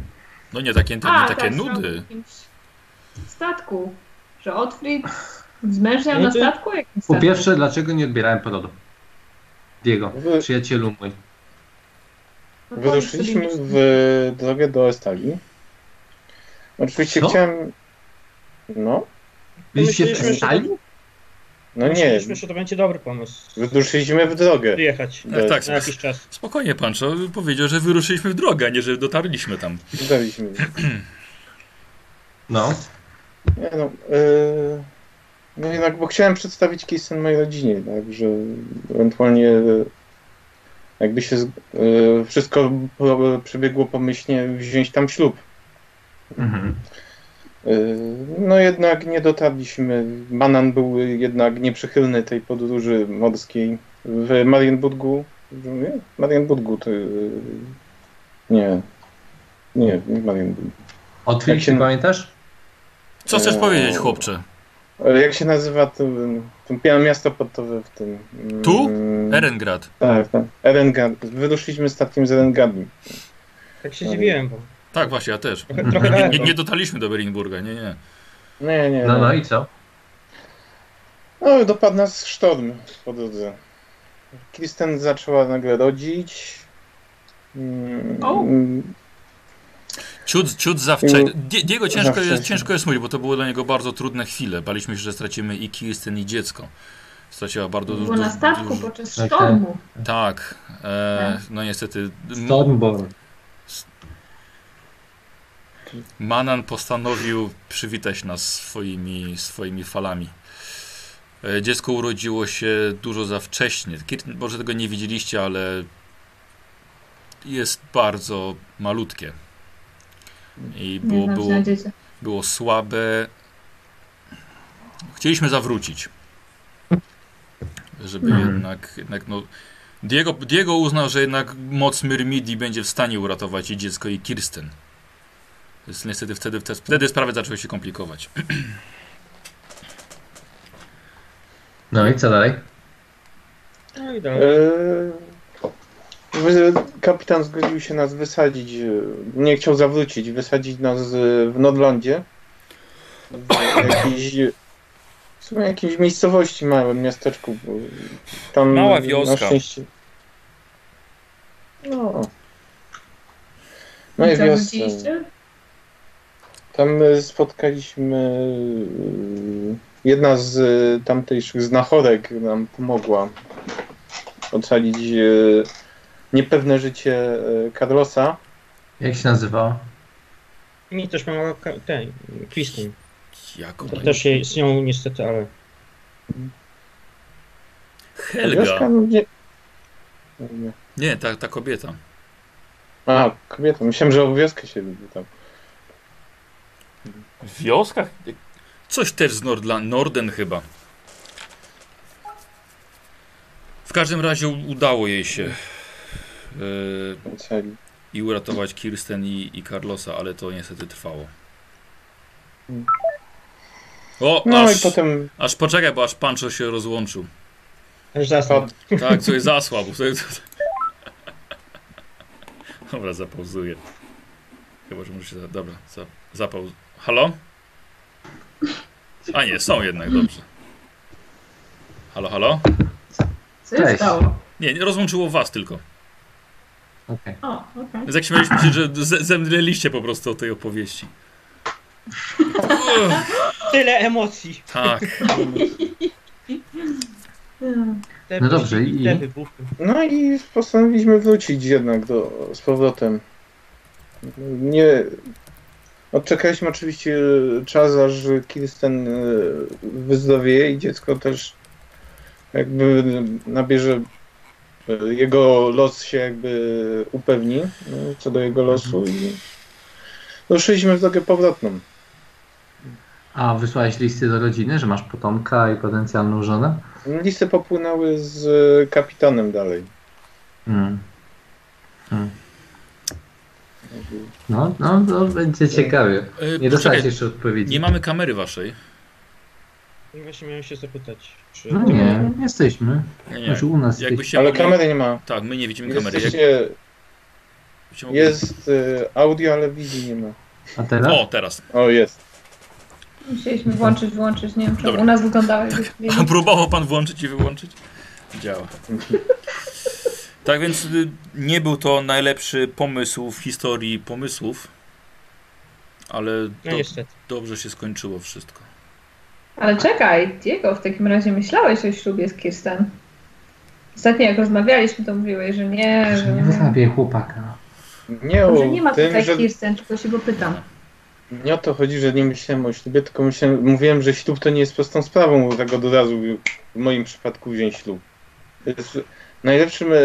No nie takie, to nie A, takie tak, nudy. w statku, że Otfrid zmężniał No na statku? Po statku? pierwsze, dlaczego nie odbierałem porodu? Diego, Wy- przyjacielu mój. No Wyruszyliśmy w drogę do Estali. Oczywiście Co? chciałem... No, Byliście w Myśleliśmy, że- Estali? No nie. Myśleliśmy, że to będzie dobry pomysł. Wyruszyliśmy w drogę. Wyjechać Tak, tak. na jakiś czas. Spokojnie, Pancho powiedział, że wyruszyliśmy w drogę, a nie, że dotarliśmy tam. Daliśmy. No. Nie no, yy, no jednak, bo chciałem przedstawić Kisten mojej rodzinie, tak, że ewentualnie jakby się z- yy, wszystko przebiegło pomyślnie, wziąć tam ślub. Mhm. Yy, no jednak nie dotarliśmy. Banan był jednak nieprzychylny tej podróży morskiej w Marienburgu. Nie? Marienburgu to... Yy, nie. Nie, nie Marienburgu. Otwórz się- pamiętasz? Co chcesz Eee. powiedzieć, chłopcze? Jak się nazywa to, to miasto portowe w tym? Tu? Mm, Erengrad. Tak, tak. Erengard. Wyruszyliśmy statkiem z Erengardu. Tak się dziwiłem, bo Tak, właśnie, ja też. trochę, trochę Nie, nie, nie dotarliśmy do Berinburga, nie, nie. Nie, nie. No, no i co? No, dopadł nas sztorm po drodze. Kristen zaczęła nagle rodzić. Mm, O. Ciut, ciut za wcześnie. Mm. Die- Diego ciężko jest, ciężko jest mówić, bo to były dla niego bardzo trudne chwile. Baliśmy się, że stracimy i Kirsten, i dziecko. Straciła bardzo dużo. Było na statku podczas Tak, sztormu. Tak. E, no niestety. Stormborn. Manan postanowił przywitać nas swoimi, swoimi falami. E, Dziecko urodziło się dużo za wcześnie. Może tego nie widzieliście, ale jest bardzo malutkie. I było, było, było słabe. Chcieliśmy zawrócić. Żeby Mhm. jednak, jednak no, Diego, Diego uznał, że jednak moc Myrmidii będzie w stanie uratować i dziecko, i Kirsten. Więc niestety wtedy, wtedy, wtedy sprawy zaczęły się komplikować. No i co dalej? No i dalej. Eee, kapitan zgodził się nas wysadzić, nie chciał zawrócić, wysadzić nas w Nordlandzie. W jakiejś, w sumie jakiejś miejscowości, małym miasteczku. Tam Mała wioska. Na szczęście. No. No I i co, wiosce. Tam e, spotkaliśmy. e, Jedna z e, tamtejszych znachorek nam pomogła ocalić niepewne życie Carlosa. Jak się nazywa? Mi też pomaga ka- ten, Kristen. Jaką? To też jej, z nią niestety, ale... Helga. Wioska? No, nie. nie. Ta, ta kobieta. A, kobieta. Myślałem, że o wioskę się tam. W wioskach? Coś też z Nordla Norden chyba. W każdym razie udało jej się yy, i uratować Kirsten i, i Carlosa, ale to niestety trwało. O, No aż, i potem aż poczekaj, bo aż Pancho się rozłączył. Aż zasad. Tak, coś zasłabł. [LAUGHS] Dobra, zapauzuję. Chyba, że muszę się... Dobra, za, zapauz... Halo? A nie, są jednak, dobrze. Halo, halo? Co się Cześć. stało? Nie, nie rozłączyło was tylko. Okej. O, okej. Więc jak śmialiśmy się, że ze- zemdleliście po prostu o tej opowieści. Uff, [LAUGHS] Tyle emocji. tak. Te No dobrze, wyścigi, i- Te wybuchy. No i postanowiliśmy wrócić jednak do, z powrotem. Nie. Odczekaliśmy oczywiście czas, aż Kirsten e, wyzdrowieje i dziecko też jakby nabierze. e, Jego los się jakby upewni co do jego losu i ruszyliśmy w drogę powrotną. A wysłałeś listy do rodziny, że masz potomka i potencjalną żonę? Listy popłynęły z e, kapitanem dalej. Hmm. Hmm. No, no, to będzie ciekawie. E, Nie dostałeś jeszcze odpowiedzi. nie mamy kamery waszej. I Właśnie miałem się zapytać, czy... No nie, jesteśmy. Nie, nie. Znaczy u nas. Ale mogli... kamery nie ma. Tak, my nie widzimy kamery. Jak... Jesteście, jest e, audio, ale wizji nie ma. A teraz? O, teraz. O, jest. Musieliśmy włączyć, wyłączyć. Nie wiem, czy Dobra. u nas wyglądało jakby [LAUGHS] A próbował pan włączyć i wyłączyć? Działa. [LAUGHS] Tak więc y, nie był to najlepszy pomysł w historii pomysłów, ale No do, niestety. dobrze się skończyło wszystko. Ale czekaj, Diego, w takim razie myślałeś o ślubie z Kirsten. Ostatnio jak rozmawialiśmy, to mówiłeś, że nie, że Nie nie. wyrabiaj chłopaka. Nie Może o nie ma tym, tutaj że Kirsten, tylko się go pytam. nie o to chodzi, że nie myślałem o ślubie, tylko myślałem, mówiłem, że ślub to nie jest prostą sprawą, bo tak od razu w moim przypadku wziąć ślub. To jest w najlepszym, e,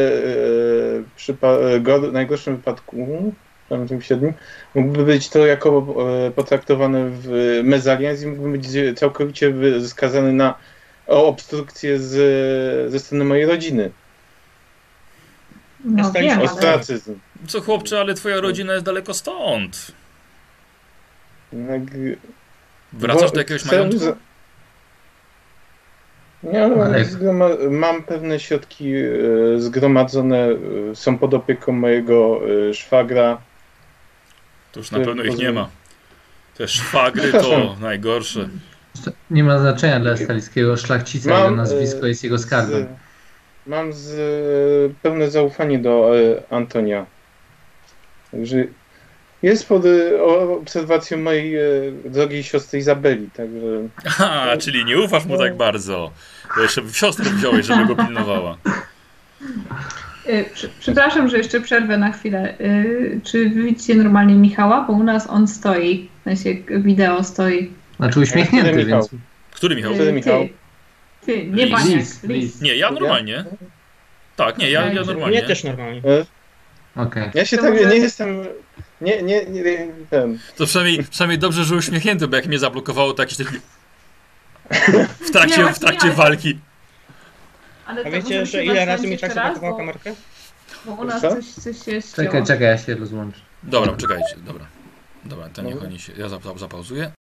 przypa- e, gor- najgorszym wypadku, w tym siedmiu, mógłby być to jako e, potraktowane w mezalians i mógłby być całkowicie skazany na o obstrukcję z, ze strony mojej rodziny. No wiem, ale... Ostracyzm. Co chłopcze, ale twoja rodzina jest daleko stąd. Jak, Wracasz Bo do jakiegoś majątku? Zgroma- mam pewne środki e, zgromadzone, e, są pod opieką mojego e, szwagra. To już na pewno ich nie ma. Te szwagry to najgorsze. Nie ma znaczenia dla stalickiego szlachcica, Mam, jego nazwisko jest jego skarbem. Z, mam z, pełne zaufanie do Antonia. Także jest pod e, o- obserwacją mojej e, drogiej siostry Izabeli, także Aha, czyli nie ufasz mu tak bardzo. To jeszcze siostrę wziąłeś, żeby go pilnowała. Y, Przepraszam, że jeszcze przerwę na chwilę. Y, Czy wy widzicie normalnie Michała? Bo u nas on stoi. W sensie wideo stoi. Znaczy uśmiechnięty, Który Michał? więc... Który Michał? Wtedy Y, Michał? Ty, ty nie Lis. Baniak. Lis. Nie, ja normalnie. Tak, nie, ja, ja normalnie. też normalnie. Okej. ja się tak może- nie jestem. Nie, nie, nie, nie ten. To przynajmniej, przynajmniej dobrze, że uśmiechnięty, bo jak mnie zablokowało, to jakiś taki... [LAUGHS] W trakcie, w trakcie walki. Ale A to wiecie, że ile razy mi zablokował bo- kamerkę? Bo u nas Co? coś, coś się ścięło. Czekaj, czekaj, ja się rozłączę. Dobra, czekajcie, dobra. Dobra, to niech oni się... Ja zap- zapauzuję.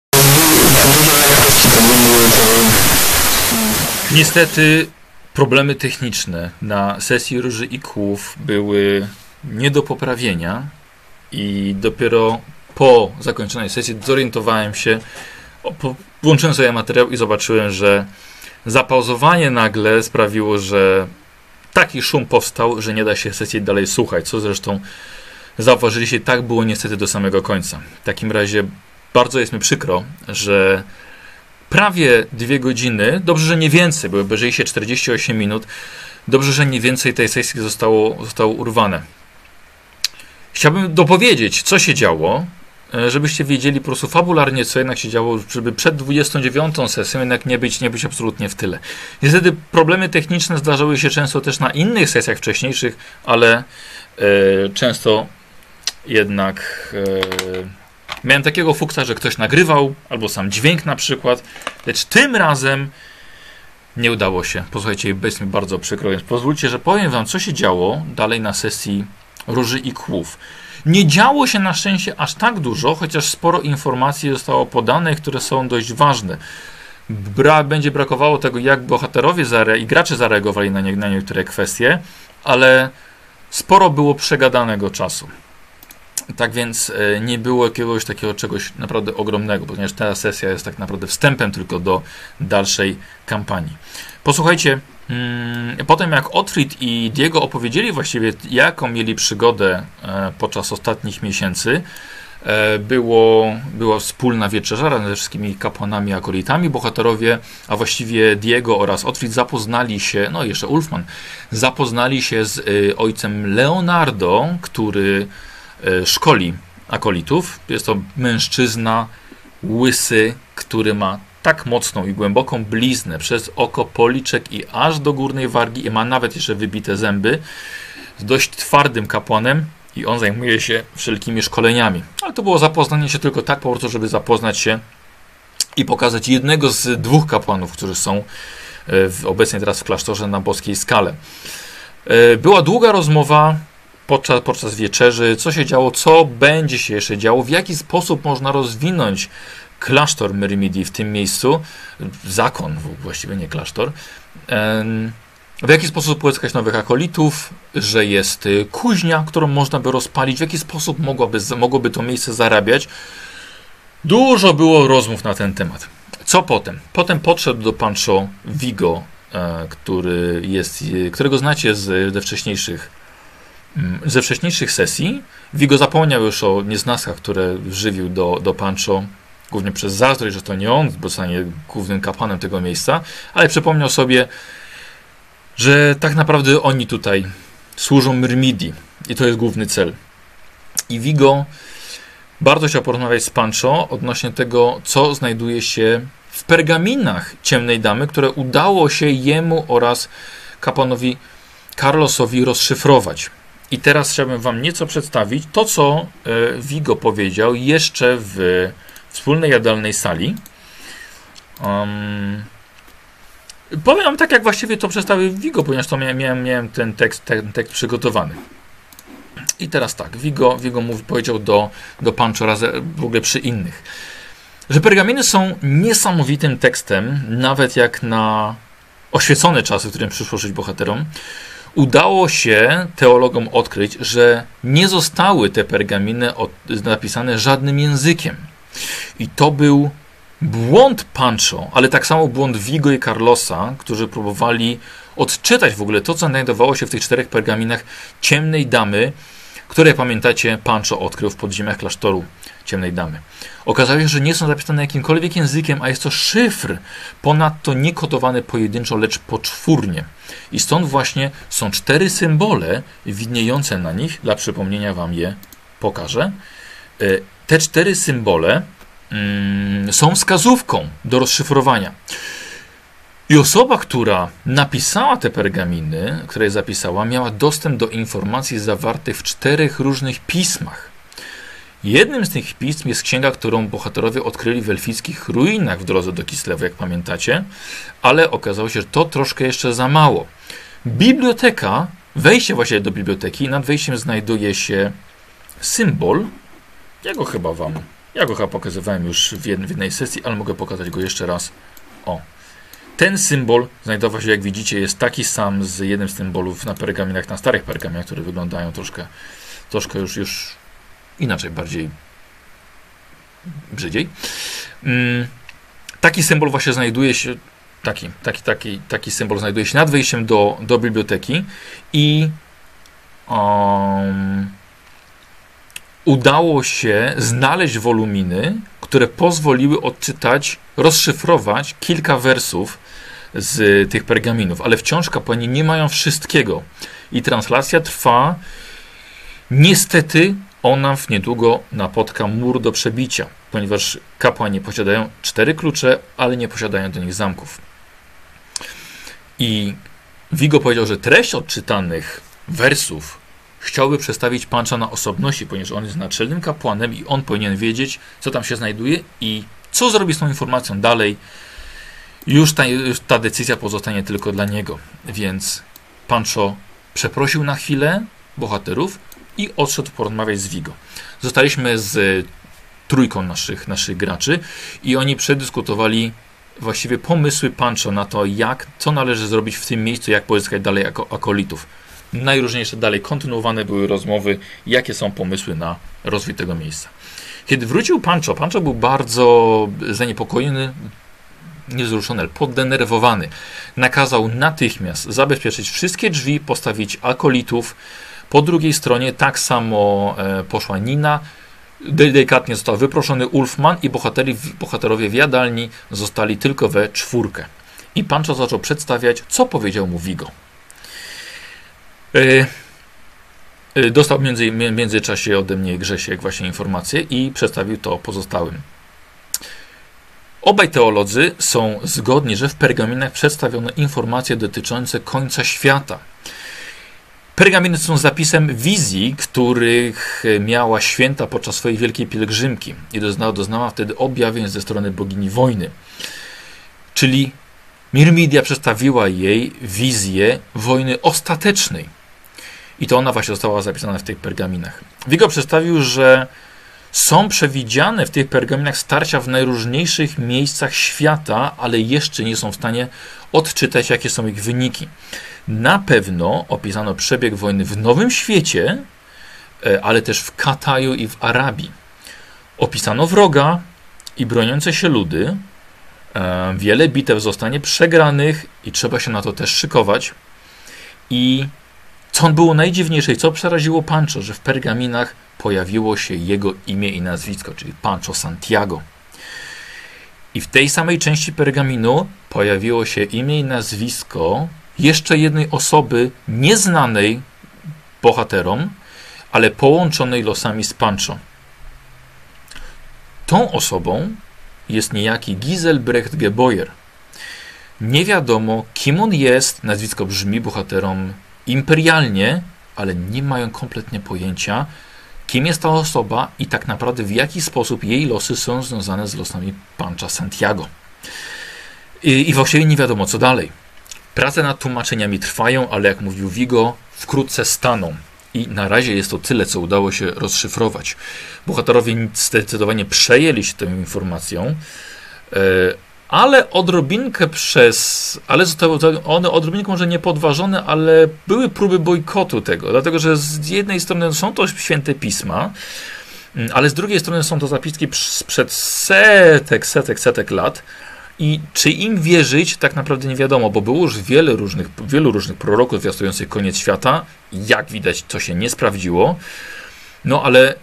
Niestety problemy techniczne na sesji Róży i Kłów były nie do poprawienia i dopiero po zakończonej sesji zorientowałem się, włączyłem sobie materiał i zobaczyłem, że zapauzowanie nagle sprawiło, że taki szum powstał, że nie da się sesji dalej słuchać, co zresztą zauważyliście, tak było niestety do samego końca. W takim razie bardzo jest mi przykro, że prawie dwie godziny, dobrze, że nie więcej, bo obejrzeli się 48 minut, dobrze, że nie więcej tej sesji zostało, zostało urwane. Chciałbym dopowiedzieć, co się działo, e, żebyście wiedzieli po prostu fabularnie, co jednak się działo, żeby przed 29 sesją jednak nie być, nie być absolutnie w tyle. Niestety problemy techniczne zdarzały się często też na innych sesjach wcześniejszych, ale e, często jednak e, miałem takiego fuksa, że ktoś nagrywał, albo sam dźwięk na przykład, lecz tym razem nie udało się. Posłuchajcie, jest mi bardzo przykro, więc pozwólcie, że powiem wam, co się działo dalej na sesji Róży i Kłów. Nie działo się na szczęście aż tak dużo, chociaż sporo informacji zostało podanych, które są dość ważne. Bra będzie brakowało tego, jak bohaterowie zare- i gracze zareagowali na, nie- na niektóre kwestie, ale sporo było przegadanego czasu. Tak więc e, nie było jakiegoś takiego czegoś naprawdę ogromnego, ponieważ ta sesja jest tak naprawdę wstępem tylko do dalszej kampanii. Posłuchajcie, potem jak Otfrid i Diego opowiedzieli właściwie, jaką mieli przygodę e, podczas ostatnich miesięcy, e, było, była wspólna wieczerza ze wszystkimi kapłanami, akolitami, bohaterowie, a właściwie Diego oraz Otfrid zapoznali się, no jeszcze Ulfman, zapoznali się z y, ojcem Leonardo, który szkoli akolitów. Jest to mężczyzna łysy, który ma tak mocną i głęboką bliznę przez oko, policzek i aż do górnej wargi i ma nawet jeszcze wybite zęby. Z dość twardym kapłanem i on zajmuje się wszelkimi szkoleniami. Ale to było zapoznanie się tylko tak po prostu, żeby zapoznać się i pokazać jednego z dwóch kapłanów, którzy są e, w, obecnie teraz w klasztorze na boskiej skale. E, Była długa rozmowa podczas, podczas wieczerzy, co się działo, co będzie się jeszcze działo, w jaki sposób można rozwinąć klasztor Myrmidii w tym miejscu, zakon właściwie nie klasztor, w jaki sposób pozyskać nowych akolitów, że jest y, kuźnia, którą można by rozpalić, w jaki sposób mogłaby, mogłoby to miejsce zarabiać. Dużo było rozmów na ten temat. Co potem? Potem podszedł do Pancho Vigo, e, który jest, e, którego znacie z, ze wcześniejszych mm, ze wcześniejszych sesji. Vigo zapomniał już o nieznaskach, które żywił do, do Pancho, głównie przez zazdrość, że to nie on zostanie głównym kapłanem tego miejsca, ale przypomniał sobie, że tak naprawdę oni tutaj służą Myrmidii i to jest główny cel. I Vigo bardzo chciał porozmawiać z Pancho odnośnie tego, co znajduje się w pergaminach Ciemnej Damy, które udało się jemu oraz kapłanowi Carlosowi rozszyfrować. I teraz chciałbym Wam nieco przedstawić to, co e, Vigo powiedział jeszcze w wspólnej jadalnej sali. Um, powiem Wam tak, jak właściwie to przedstawił Vigo, ponieważ to miałem, miałem, miałem ten, tekst, ten tekst przygotowany. I teraz tak, Vigo, Vigo mówi, powiedział do, do Pancho razem w ogóle przy innych, że pergaminy są niesamowitym tekstem, nawet jak na oświecone czasy, w którym przyszło żyć bohaterom. Udało się teologom odkryć, że nie zostały te pergaminy od, napisane żadnym językiem. I to był błąd Pancho, ale tak samo błąd Vigo i Carlosa, którzy próbowali odczytać w ogóle to, co znajdowało się w tych czterech pergaminach ciemnej damy, które pamiętacie Pancho odkrył w podziemiach klasztoru ciemnej damy. Okazało się, że nie są zapisane jakimkolwiek językiem, a jest to szyfr, ponadto nie kodowany pojedynczo, lecz poczwórnie. I stąd właśnie są cztery symbole widniejące na nich. Dla przypomnienia wam je pokażę. Te cztery symbole mm, są wskazówką do rozszyfrowania. I osoba, która napisała te pergaminy, które je zapisała, miała dostęp do informacji zawartych w czterech różnych pismach. Jednym z tych pism jest księga, którą bohaterowie odkryli w elfickich ruinach w drodze do Kislewu, jak pamiętacie, ale okazało się, że to troszkę jeszcze za mało. Biblioteka, wejście właśnie do biblioteki, nad wejściem znajduje się symbol. Ja go chyba wam, ja go chyba pokazywałem już w jed- w jednej sesji, ale mogę pokazać go jeszcze raz. O, ten symbol znajdował się, jak widzicie, jest taki sam z jednym z symbolów na pergaminach, na starych pergaminach, które wyglądają troszkę, troszkę już, już inaczej, bardziej brzydziej. Mm, taki symbol właśnie znajduje się, taki, taki, taki, taki symbol znajduje się nad wejściem do, do biblioteki i um, udało się znaleźć woluminy, które pozwoliły odczytać, rozszyfrować kilka wersów z tych pergaminów, ale wciąż kapłani nie mają wszystkiego. I translacja trwa. Niestety ona w niedługo napotka mur do przebicia, ponieważ kapłani posiadają cztery klucze, ale nie posiadają do nich zamków. I Vigo powiedział, że treść odczytanych wersów chciałby przestawić Pancza na osobności, ponieważ on jest naczelnym kapłanem i on powinien wiedzieć, co tam się znajduje i co zrobi z tą informacją dalej. Już ta, już ta decyzja pozostanie tylko dla niego. Więc Pancho przeprosił na chwilę bohaterów i odszedł porozmawiać z Vigo. Zostaliśmy z trójką naszych, naszych graczy i oni przedyskutowali właściwie pomysły Pancho na to, jak, co należy zrobić w tym miejscu, jak pozyskać dalej ako, akolitów. Najróżniejsze dalej kontynuowane były rozmowy, jakie są pomysły na rozwój tego miejsca. Kiedy wrócił Pancho, Pancho był bardzo zaniepokojony, niewzruszony, poddenerwowany. Nakazał natychmiast zabezpieczyć wszystkie drzwi, postawić akolitów. Po drugiej stronie tak samo e, poszła Nina. Delikatnie został wyproszony Ulfman i bohateri, bohaterowie w jadalni zostali tylko we czwórkę. I Pancho zaczął przedstawiać, co powiedział mu Vigo. E, e, dostał w między, międzyczasie ode mnie Grzesiek właśnie informację i przedstawił to pozostałym. Obaj teolodzy są zgodni, że w pergaminach przedstawiono informacje dotyczące końca świata. Pergaminy są zapisem wizji, których miała święta podczas swojej wielkiej pielgrzymki i doznała, doznała wtedy objawień ze strony bogini wojny. Czyli Mirmidia przedstawiła jej wizję wojny ostatecznej. I to ona właśnie została zapisana w tych pergaminach. Vigo przedstawił, że są przewidziane w tych pergaminach starcia w najróżniejszych miejscach świata, ale jeszcze nie są w stanie odczytać, jakie są ich wyniki. Na pewno opisano przebieg wojny w Nowym Świecie, e, ale też w Kataju i w Arabii. Opisano wroga i broniące się ludy. E, wiele bitew zostanie przegranych i trzeba się na to też szykować. I co było najdziwniejsze i co przeraziło Pancho, że w pergaminach pojawiło się jego imię i nazwisko, czyli Pancho Santiago. I w tej samej części pergaminu pojawiło się imię i nazwisko jeszcze jednej osoby nieznanej bohaterom, ale połączonej losami z Pancho. Tą osobą jest niejaki Giselbrecht Geboyer. Nie wiadomo, kim on jest, nazwisko brzmi bohaterom imperialnie, ale nie mają kompletnie pojęcia, kim jest ta osoba i tak naprawdę w jaki sposób jej losy są związane z losami Pancha Santiago. I, i właściwie nie wiadomo, co dalej. Prace nad tłumaczeniami trwają, ale jak mówił Vigo, wkrótce staną. I na razie jest to tyle, co udało się rozszyfrować. Bohaterowie zdecydowanie przejęli się tą informacją, e, ale odrobinkę przez. Ale zostały one odrobinkę może nie podważone, ale były próby bojkotu tego, dlatego że z jednej strony są to święte pisma, mm, ale z drugiej strony są to zapiski sprzed setek, setek, setek lat. I czy im wierzyć, tak naprawdę nie wiadomo, bo było już wiele różnych, wielu różnych proroków zwiastujących koniec świata. Jak widać, to się nie sprawdziło. No ale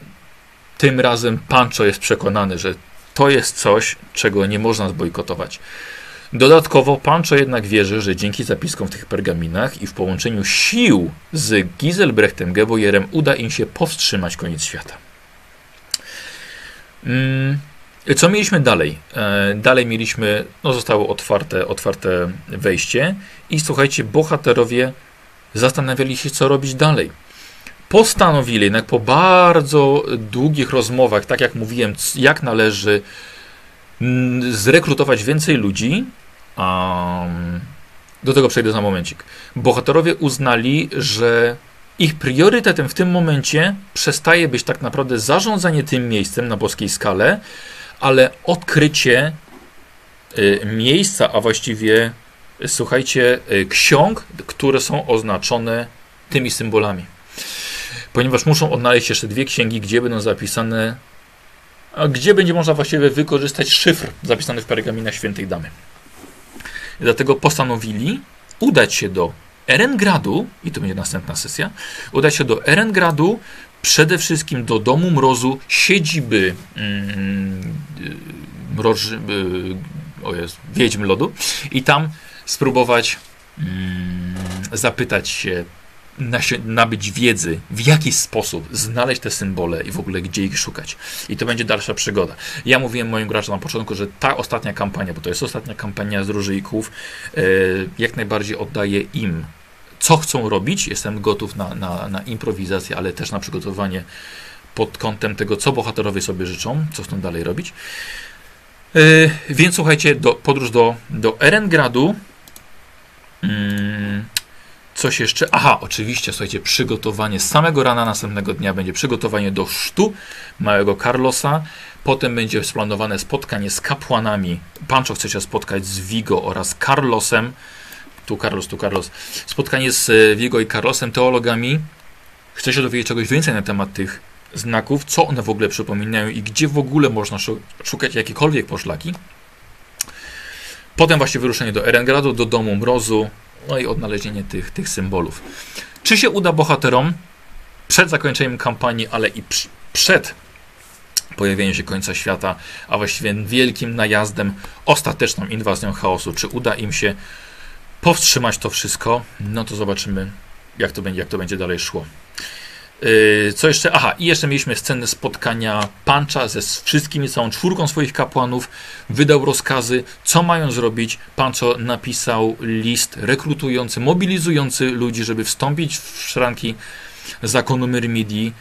tym razem Pancho jest przekonany, że to jest coś, czego nie można zbojkotować. Dodatkowo Pancho jednak wierzy, że dzięki zapiskom w tych pergaminach i w połączeniu sił z Giselbrechtem Gebojerem uda im się powstrzymać koniec świata. Mm, co mieliśmy dalej? E, dalej mieliśmy, no zostało otwarte, otwarte wejście i słuchajcie, bohaterowie zastanawiali się, co robić dalej postanowili jednak po bardzo długich rozmowach, tak jak mówiłem, jak należy mm, zrekrutować więcej ludzi. Um, do tego przejdę za momencik. Bohaterowie uznali, że ich priorytetem w tym momencie przestaje być tak naprawdę zarządzanie tym miejscem na boskiej skale, ale odkrycie y, miejsca, a właściwie słuchajcie, y, ksiąg, które są oznaczone tymi symbolami ponieważ muszą odnaleźć jeszcze dwie księgi, gdzie będą zapisane, a gdzie będzie można właściwie wykorzystać szyfr zapisany w pergaminach świętej damy. I dlatego postanowili udać się do Erengradu, i to będzie następna sesja, udać się do Erengradu, przede wszystkim do Domu Mrozu, siedziby mm, mroży, y, o jest, Wiedźm Lodu i tam spróbować mm, zapytać się, nabyć wiedzy, w jaki sposób znaleźć te symbole i w ogóle gdzie ich szukać. I to będzie dalsza przygoda. Ja mówiłem moim graczom na początku, że ta ostatnia kampania, bo to jest ostatnia kampania z Róży i Kłów, e, jak najbardziej oddaję im, co chcą robić. Jestem gotów na, na, na improwizację, ale też na przygotowanie pod kątem tego, co bohaterowie sobie życzą, co chcą dalej robić. E, więc słuchajcie, do, podróż do, do Erengradu. Mm, Coś jeszcze? Aha, oczywiście, słuchajcie, przygotowanie samego rana następnego dnia będzie przygotowanie do sztu małego Carlosa. Potem będzie splanowane spotkanie z kapłanami. Pancho chce się spotkać z Vigo oraz Carlosem. Tu Carlos, tu Carlos. Spotkanie z e, Vigo i Carlosem, teologami. Chce się dowiedzieć czegoś więcej na temat tych znaków, co one w ogóle przypominają i gdzie w ogóle można szu- szukać jakiekolwiek poszlaki. Potem właśnie wyruszenie do Erengradu, do Domu Mrozu, no i odnalezienie tych, tych symbolów. Czy się uda bohaterom przed zakończeniem kampanii, ale i przed pojawieniem się końca świata, a właściwie wielkim najazdem, ostateczną inwazją chaosu, czy uda im się powstrzymać to wszystko, no to zobaczymy, jak to będzie, jak to będzie dalej szło. Yy, co jeszcze? Aha, i jeszcze mieliśmy scenę spotkania Pancha ze wszystkimi, całą czwórką swoich kapłanów. Wydał rozkazy, co mają zrobić. Pancho napisał list rekrutujący, mobilizujący ludzi, żeby wstąpić w szranki zakonu Myrmidii.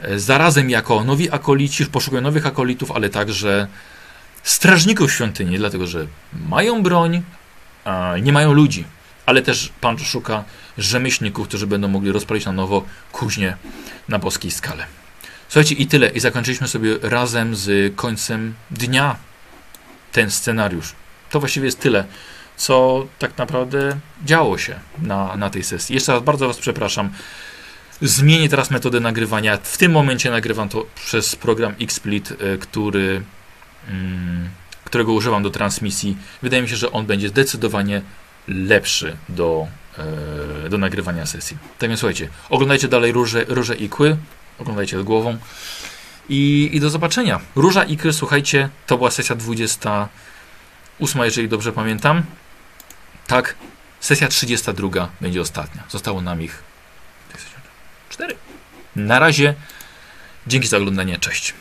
E, Zarazem jako nowi akolici, poszukują nowych akolitów, ale także strażników świątyni, dlatego że mają broń, nie mają ludzi. Ale też Pancho szuka rzemieślników, którzy będą mogli rozpalić na nowo kuźnię na boskiej skale. Słuchajcie, i tyle. I zakończyliśmy sobie razem z końcem dnia ten scenariusz. To właściwie jest tyle, co tak naprawdę działo się na, na tej sesji. Jeszcze raz bardzo Was przepraszam. Zmienię teraz metodę nagrywania. W tym momencie nagrywam to przez program XSplit, e, który, mm, którego używam do transmisji. Wydaje mi się, że on będzie zdecydowanie lepszy do, do nagrywania sesji. Tak więc słuchajcie, oglądajcie dalej Róże, Róże i Kły, oglądajcie z głową i, i do zobaczenia. Róża i Kły, słuchajcie, to była sesja 28, jeżeli dobrze pamiętam. Tak, sesja 32 będzie ostatnia. Zostało nam ich 4. Na razie, dzięki za oglądanie, cześć.